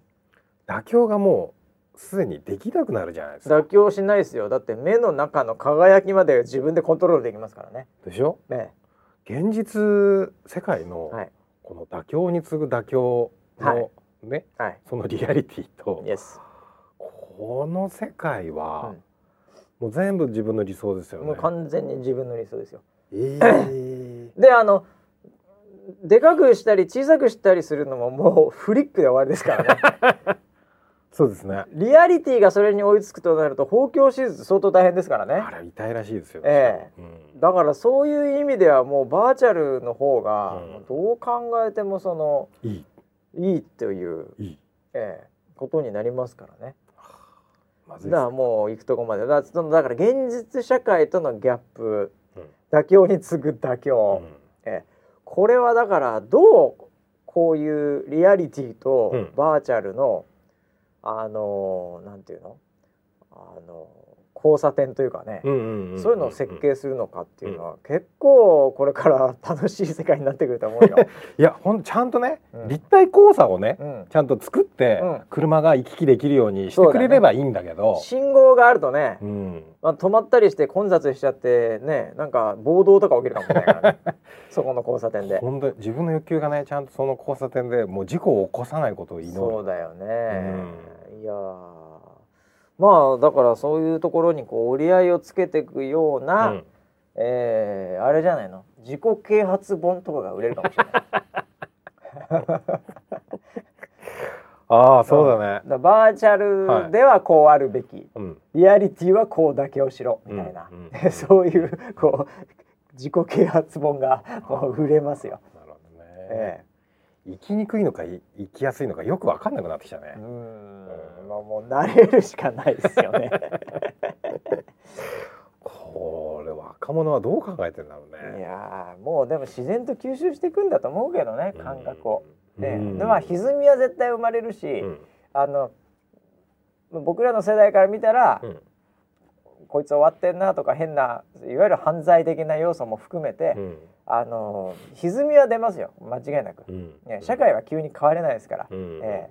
妥協がもうすでにできなくなるじゃないですか。妥協しないですよ。だって目の中の輝きまで自分でコントロールできますからね。でしょ？ね現実世界のはい。この妥協に次ぐ妥協の、はい。ねはい。そのリアリティとイエス、この世界うはん、もう全部自分の理想ですよね。もう完全に自分の理想ですよえーであのでかくしたり小さくしたりするのももうフリックで終わりですからね [LAUGHS] そうですね。リアリティがそれに追いつくとなると包協手術相当大変ですからねあれ痛いらしいですよ。えうんだからそういう意味ではもうバーチャルの方がうんどう考えてもそのいいいいという、いい。ええことになりますからね。まずいだからもう行くとこまで。だそのだから現実社会とのギャップ、うん。妥協に次ぐ妥協、ええ。これはだからどうこういうリアリティとうん。バーチャルの、あのなんていうの？あの交差点というかね、うんうんんんそういうのを設計するのかっていうのは、結構これから楽しい世界になってくると思うよ。[LAUGHS] いやほんちゃんとね、うん。立体交差をね、うん。ちゃんと作って、うん。車が行き来できるようにしてくれればいいんだけど。信号があるとね、うん。まあ、止まったりして混雑しちゃってねなんか暴動とか起きるかもしれないからね。[LAUGHS] そこの交差点で。本当に自分の欲求がねちゃんとその交差点でもう事故を起こさないことを祈る。そうだよね、いやーまあだからそういうところにこう折り合いをつけていくような、うん。えーあれじゃないの？自己啓発本とかが売れるかもしれない。[LAUGHS] ああそうだね。だバーチャルではこうあるべき、うん。リアリティはこうだけをしろみたいな、うんうん [LAUGHS] そういうこう自己啓発本が売れますよ。なるほどね、え生きにくいのかい生きやすいのかよくわかんなくなってきたね。え、うーん。まあもう慣れるしかないですよね。[LAUGHS] これ若者はどう考えてんだろういねやーもうでも自然と吸収していくんだと思うけどね感覚を。うん。ええうんでまあ歪みは絶対生まれるし、うん。あの僕らの世代から見たら、うん。こいつ終わってんなとか変ないわゆる犯罪的な要素も含めて、うんあの歪みは出ますよ。間違いなく、うん。ね社会は急に変われないですから、うん。え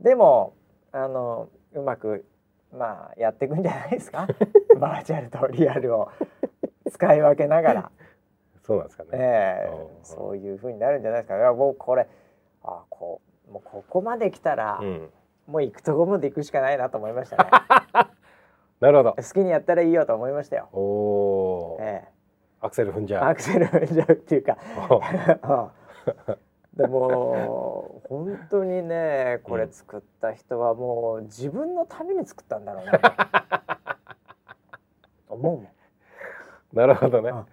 でもあのうまくまあやっていくんじゃないですか？[LAUGHS] バーチャルとリアルを。使い分けながら、そうなんですかね、ええ。うんそういう風になるんじゃないですか。いやもうこれあこうもうここまで来たら、うん。もう行くとこまで行くしかないなと思いましたね。[LAUGHS] なるほど。好きにやったらいいよと思いましたよ、おおー、ええアクセル踏んじゃう。アクセル踏んじゃうっていうか。でも本当にねこれ作った人はもう自分のために作ったんだろうなと [LAUGHS] 思うもん。なるほどね、うん。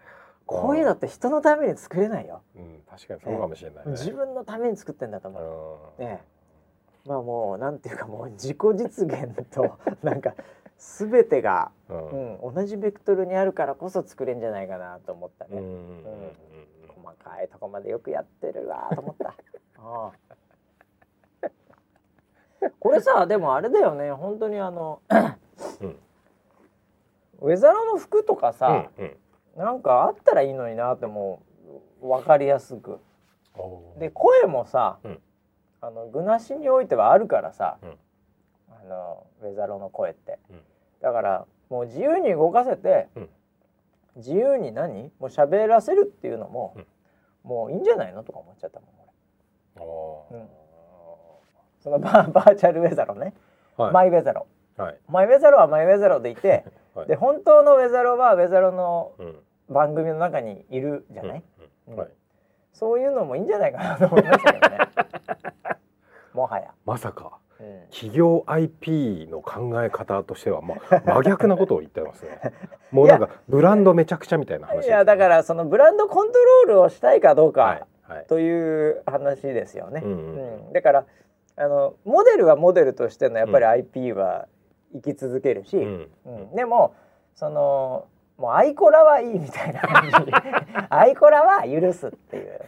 こういうのって人のために作れないよ。うん、確かにそうかもしれないね、自分のために作ってんだとう思う、ん。ええまあもうなんていうかもう自己実現となんか全てが、うん。うん、同じベクトルにあるからこそ作れんじゃないかなと思ったね、うんうん細かいとこまでよくやってるわと思った。[LAUGHS] ああ。[LAUGHS] これさでもあれだよね。本当にあの、うん。[COUGHS] ウェザロの服とかうさん、うん。なんかあったらいいのになってもう分かりやすく。で声もさ、うん。あの具なしにおいてはあるからさ、うん。あのウェザロの声って、うんだからもう自由に動かせて、うん。自由に何？もう喋らせるっていうのも、うん。もういいんじゃないのとか思っちゃったもん俺。うん。そのバーバーチャルウェザロね、はい。マイウェザロ。はい。マイウェザロはマイウェザロでいて [LAUGHS] はい。で本当のウェザロはウェザロのうん。番組の中にいるじゃない、そういうのもいいんじゃないかなと思いましたけどね。[LAUGHS] もはや、まさか。うん企業 IP の考え方としては、ま、[LAUGHS] 真逆なことを言ってますね。もうなんかブランドめちゃくちゃみたいな話ね、いやだからそのブランドコントロールをしたいかどうはいかはい。という話ですよね。うんうんうん。だからあのモデルはモデルとしてのやっぱり IP は生き続けるし、うん。うん。でもそのもうアイコラはいいみたいな感じ。[LAUGHS] アイコラは許すっていう。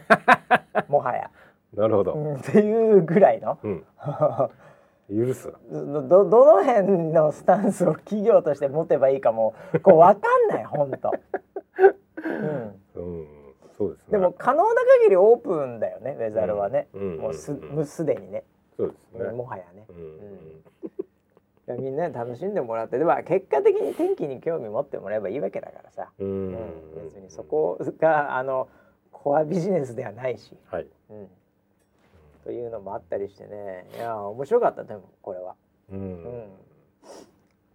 もはや、[LAUGHS] なるほど。うん。っていうぐらいのうん。許す。どどの辺のスタンスを企業として持てばいいかもこう分かんない [LAUGHS] 本当。うんうん。そうですね。でも可能な限りオープンだよねウェザルはね、うんもうすでにねそうですね。もはやね、うんみんなに楽しんでもらってでも結果的に天気に興味持ってもらえばいいわけだからさ、うん。うん別にそ。こがあのコアビジネスではないし、はい。うん、というのもあったりしてね。いや面白かったでもこれは、ううん。ん。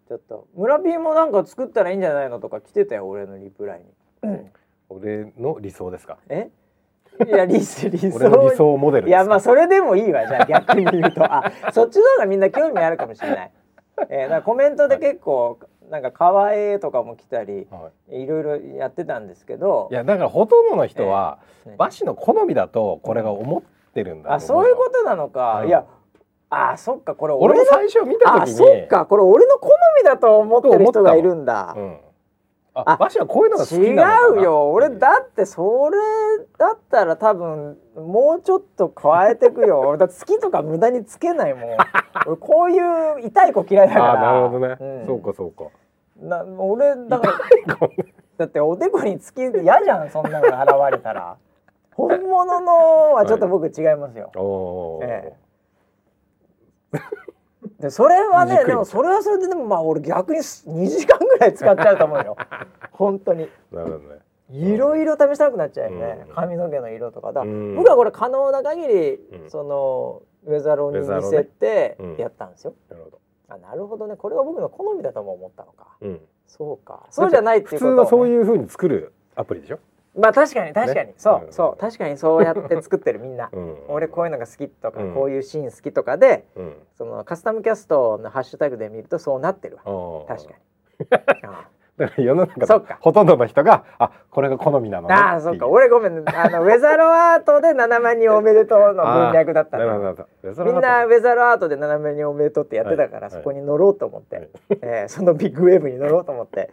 ちょっと村 P もなんか作ったらいいんじゃないのとか来てたよ俺のリプライに。俺の理想ですか？え？いや理想理想。俺の理想モデルい。やまあそれでもいいわじゃあ逆に言うと。あそっちの方がみんな興味あるかもしれない。えー、だコメントで結構、なんか可愛いとかも来たりはい。ろいろやってたんですけど。いやだからほとんどの人はええ和紙の好みだとこれが思ってるんだあそういうことなのか、うん。いやあそっかこれ俺の最初見たあ時に。そっかこれ俺の好みだと思ってる人がいるんだ。うん、ああわしはこういうのが好き違うよ。俺だってそれだったら多分もうちょっと加えてくよ。[LAUGHS] 俺だって好きとか無駄につけないもん。俺こういう痛い子嫌いだから。あなるほどね、うん。そうかそうか。な俺だからだっておでこにつき嫌じゃんそんなの現れたら本物のはちょっと僕違いますよ、おおー、えでそれはね [LAUGHS] でもそれはそれででもまあ俺逆に2時間ぐらい使っちゃうと思うよ。[LAUGHS] 本当に。なるほどね。いろいろ試したくなっちゃうよね、うん。髪の毛の色とかだ、うん。僕はこれ可能な限り、うん。そのウェザロにウェザロね。似せてうん。やったんですよ、なるほど、あなるほどね。これは僕の好みだとも思ったのか。うん、そうか。そうじゃないっていうことをね、普通はそういう風に作るアプリでしょ、まあ確かに確かに、ねそう、うん。そう。確かにそうやって作ってるみんな。うん、[LAUGHS] 俺こういうのが好きとか、うん。こういうシーン好きとかでうん、そのカスタムキャストのハッシュタグで見るとそうなってるわ。確かに。[LAUGHS] あだから世の中のほとんどの人があこれが好みなのねああそっか。俺ごめんあの [LAUGHS] ウェザロアートで7万人おめでとうの文脈だったなみんなウェザロアートで7万人おめでとうってやってたから、はい。そこに乗ろうと思って、はい。えーそのビッグウェーブに乗ろうと思って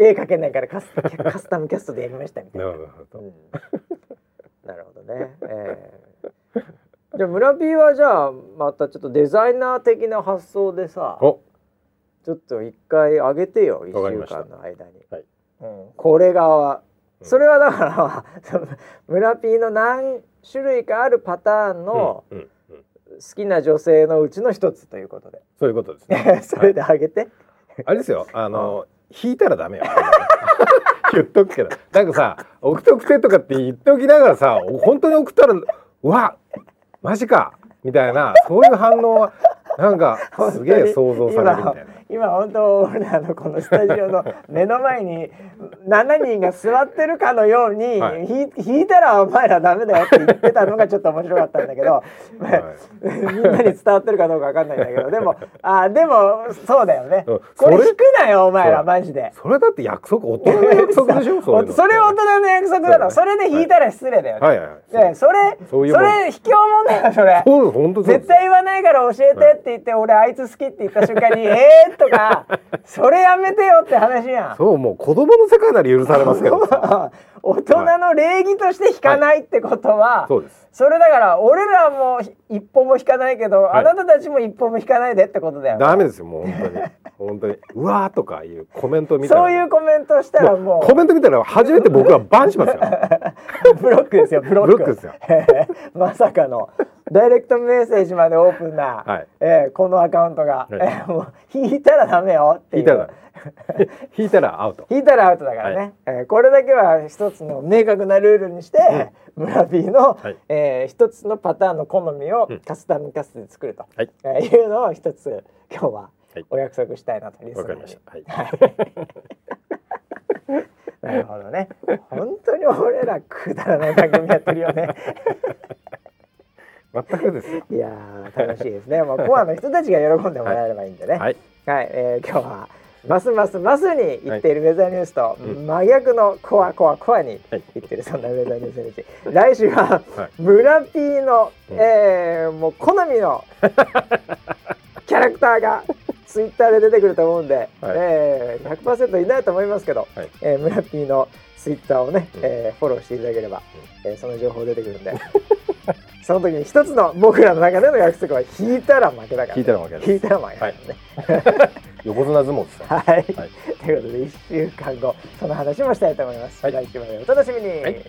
絵描けないからカスカスタムキャストでやりましたみたいな。なるほど。うん。なるほどね。えーじゃあ村 P はじゃあまたちょっとデザイナー的な発想でさお。ちょっと一回上げてよ一週間の間に、はい。うん、これ側。はうん。それはだからその村 P の何種類かあるパターンのうんうんうん。好きな女性のうちの一つということで。そういうことですね。[LAUGHS] それで上げて、あれですよ。あの引いたらダメよ [LAUGHS] 言っとくけどなんかさ送っとくてとかって言っておきながらさ本当に送ったらうわマジかみたいなそういう反応はなんかすげえ想像されるみたいな。今本当俺らのこのスタジオの目の前に7人が座ってるかのように、はい。引いたらお前らダメだよって言ってたのがちょっと面白かったんだけど、はい。みんなに伝わってるかどうかわかんないんだけどでもあでもそうだよね。うん。これそれ引くなよお前らマジで。それだって約束大人の約束でしょ？そう。いうのって。それ大人の約束だろそれで引いたら失礼だよね。はい。はい。はい。でそれそれ卑怯もんだよそれ。そう絶対言わないから教えてって言って、俺あいつ好きって言った瞬間に「[LAUGHS] えー!」とか「それやめてよ」って話やん。そうもう子供の世界なら許されますけど。さ [LAUGHS] 大人の礼儀として引かないってことは、そうです。それだから俺らも一歩も引かないけど、はい。あなたたちも一歩も引かないでってことだよ。ダメですよもう本当に。本当に。うわーとかいうコメント見たら。そういうコメントしたらもうコメント見たら初めて僕はバンしますよ。[LAUGHS] ブロックですよブロック。ブロックですよ。[LAUGHS] まさかのダイレクトメッセージまでオープンな、はい。えーこのアカウントが、はい。えーもう引いたらダメよっていう。引いたら。[LAUGHS] 引いたらアウト。引いたらアウトだからね、はい。えーこれだけは一つの明確なルールにして、村 B の、はい。えー一つのパターンの好みをうん。カスタムキャストで作ると、はい。えーいうのを一つ今日ははい。お約束したいなとリスナーにりました。はい。[LAUGHS] なるほどね。本当に俺らくだらない番組やってるよね全くです。よいやー楽しいですね。もうコアの人たちが喜んでもらえればいいんでね。はい。はい、えー今日はますますますに言っているウェザーニュースとうん。真逆のコアコアコアにはい。言ってるそんなウェザーニュースについて。来週ははい。村 P の、うん。えーもう好みのキャラクターがツイッターで出てくると思うんで、えー、100%いないと思いますけど、はい。えー村 P のツイッターをね、うん。えーフォローしていただければ、えーその情報出てくるんで。[LAUGHS] その時に一つの僕らの中での約束は引いたら負けだから、引いたら負けです。引いたら負けだからね。横綱相撲です。よ [LAUGHS] はい、はい。ということで1週間後その話もしたいと思います、はい。来週までお楽しみに、はい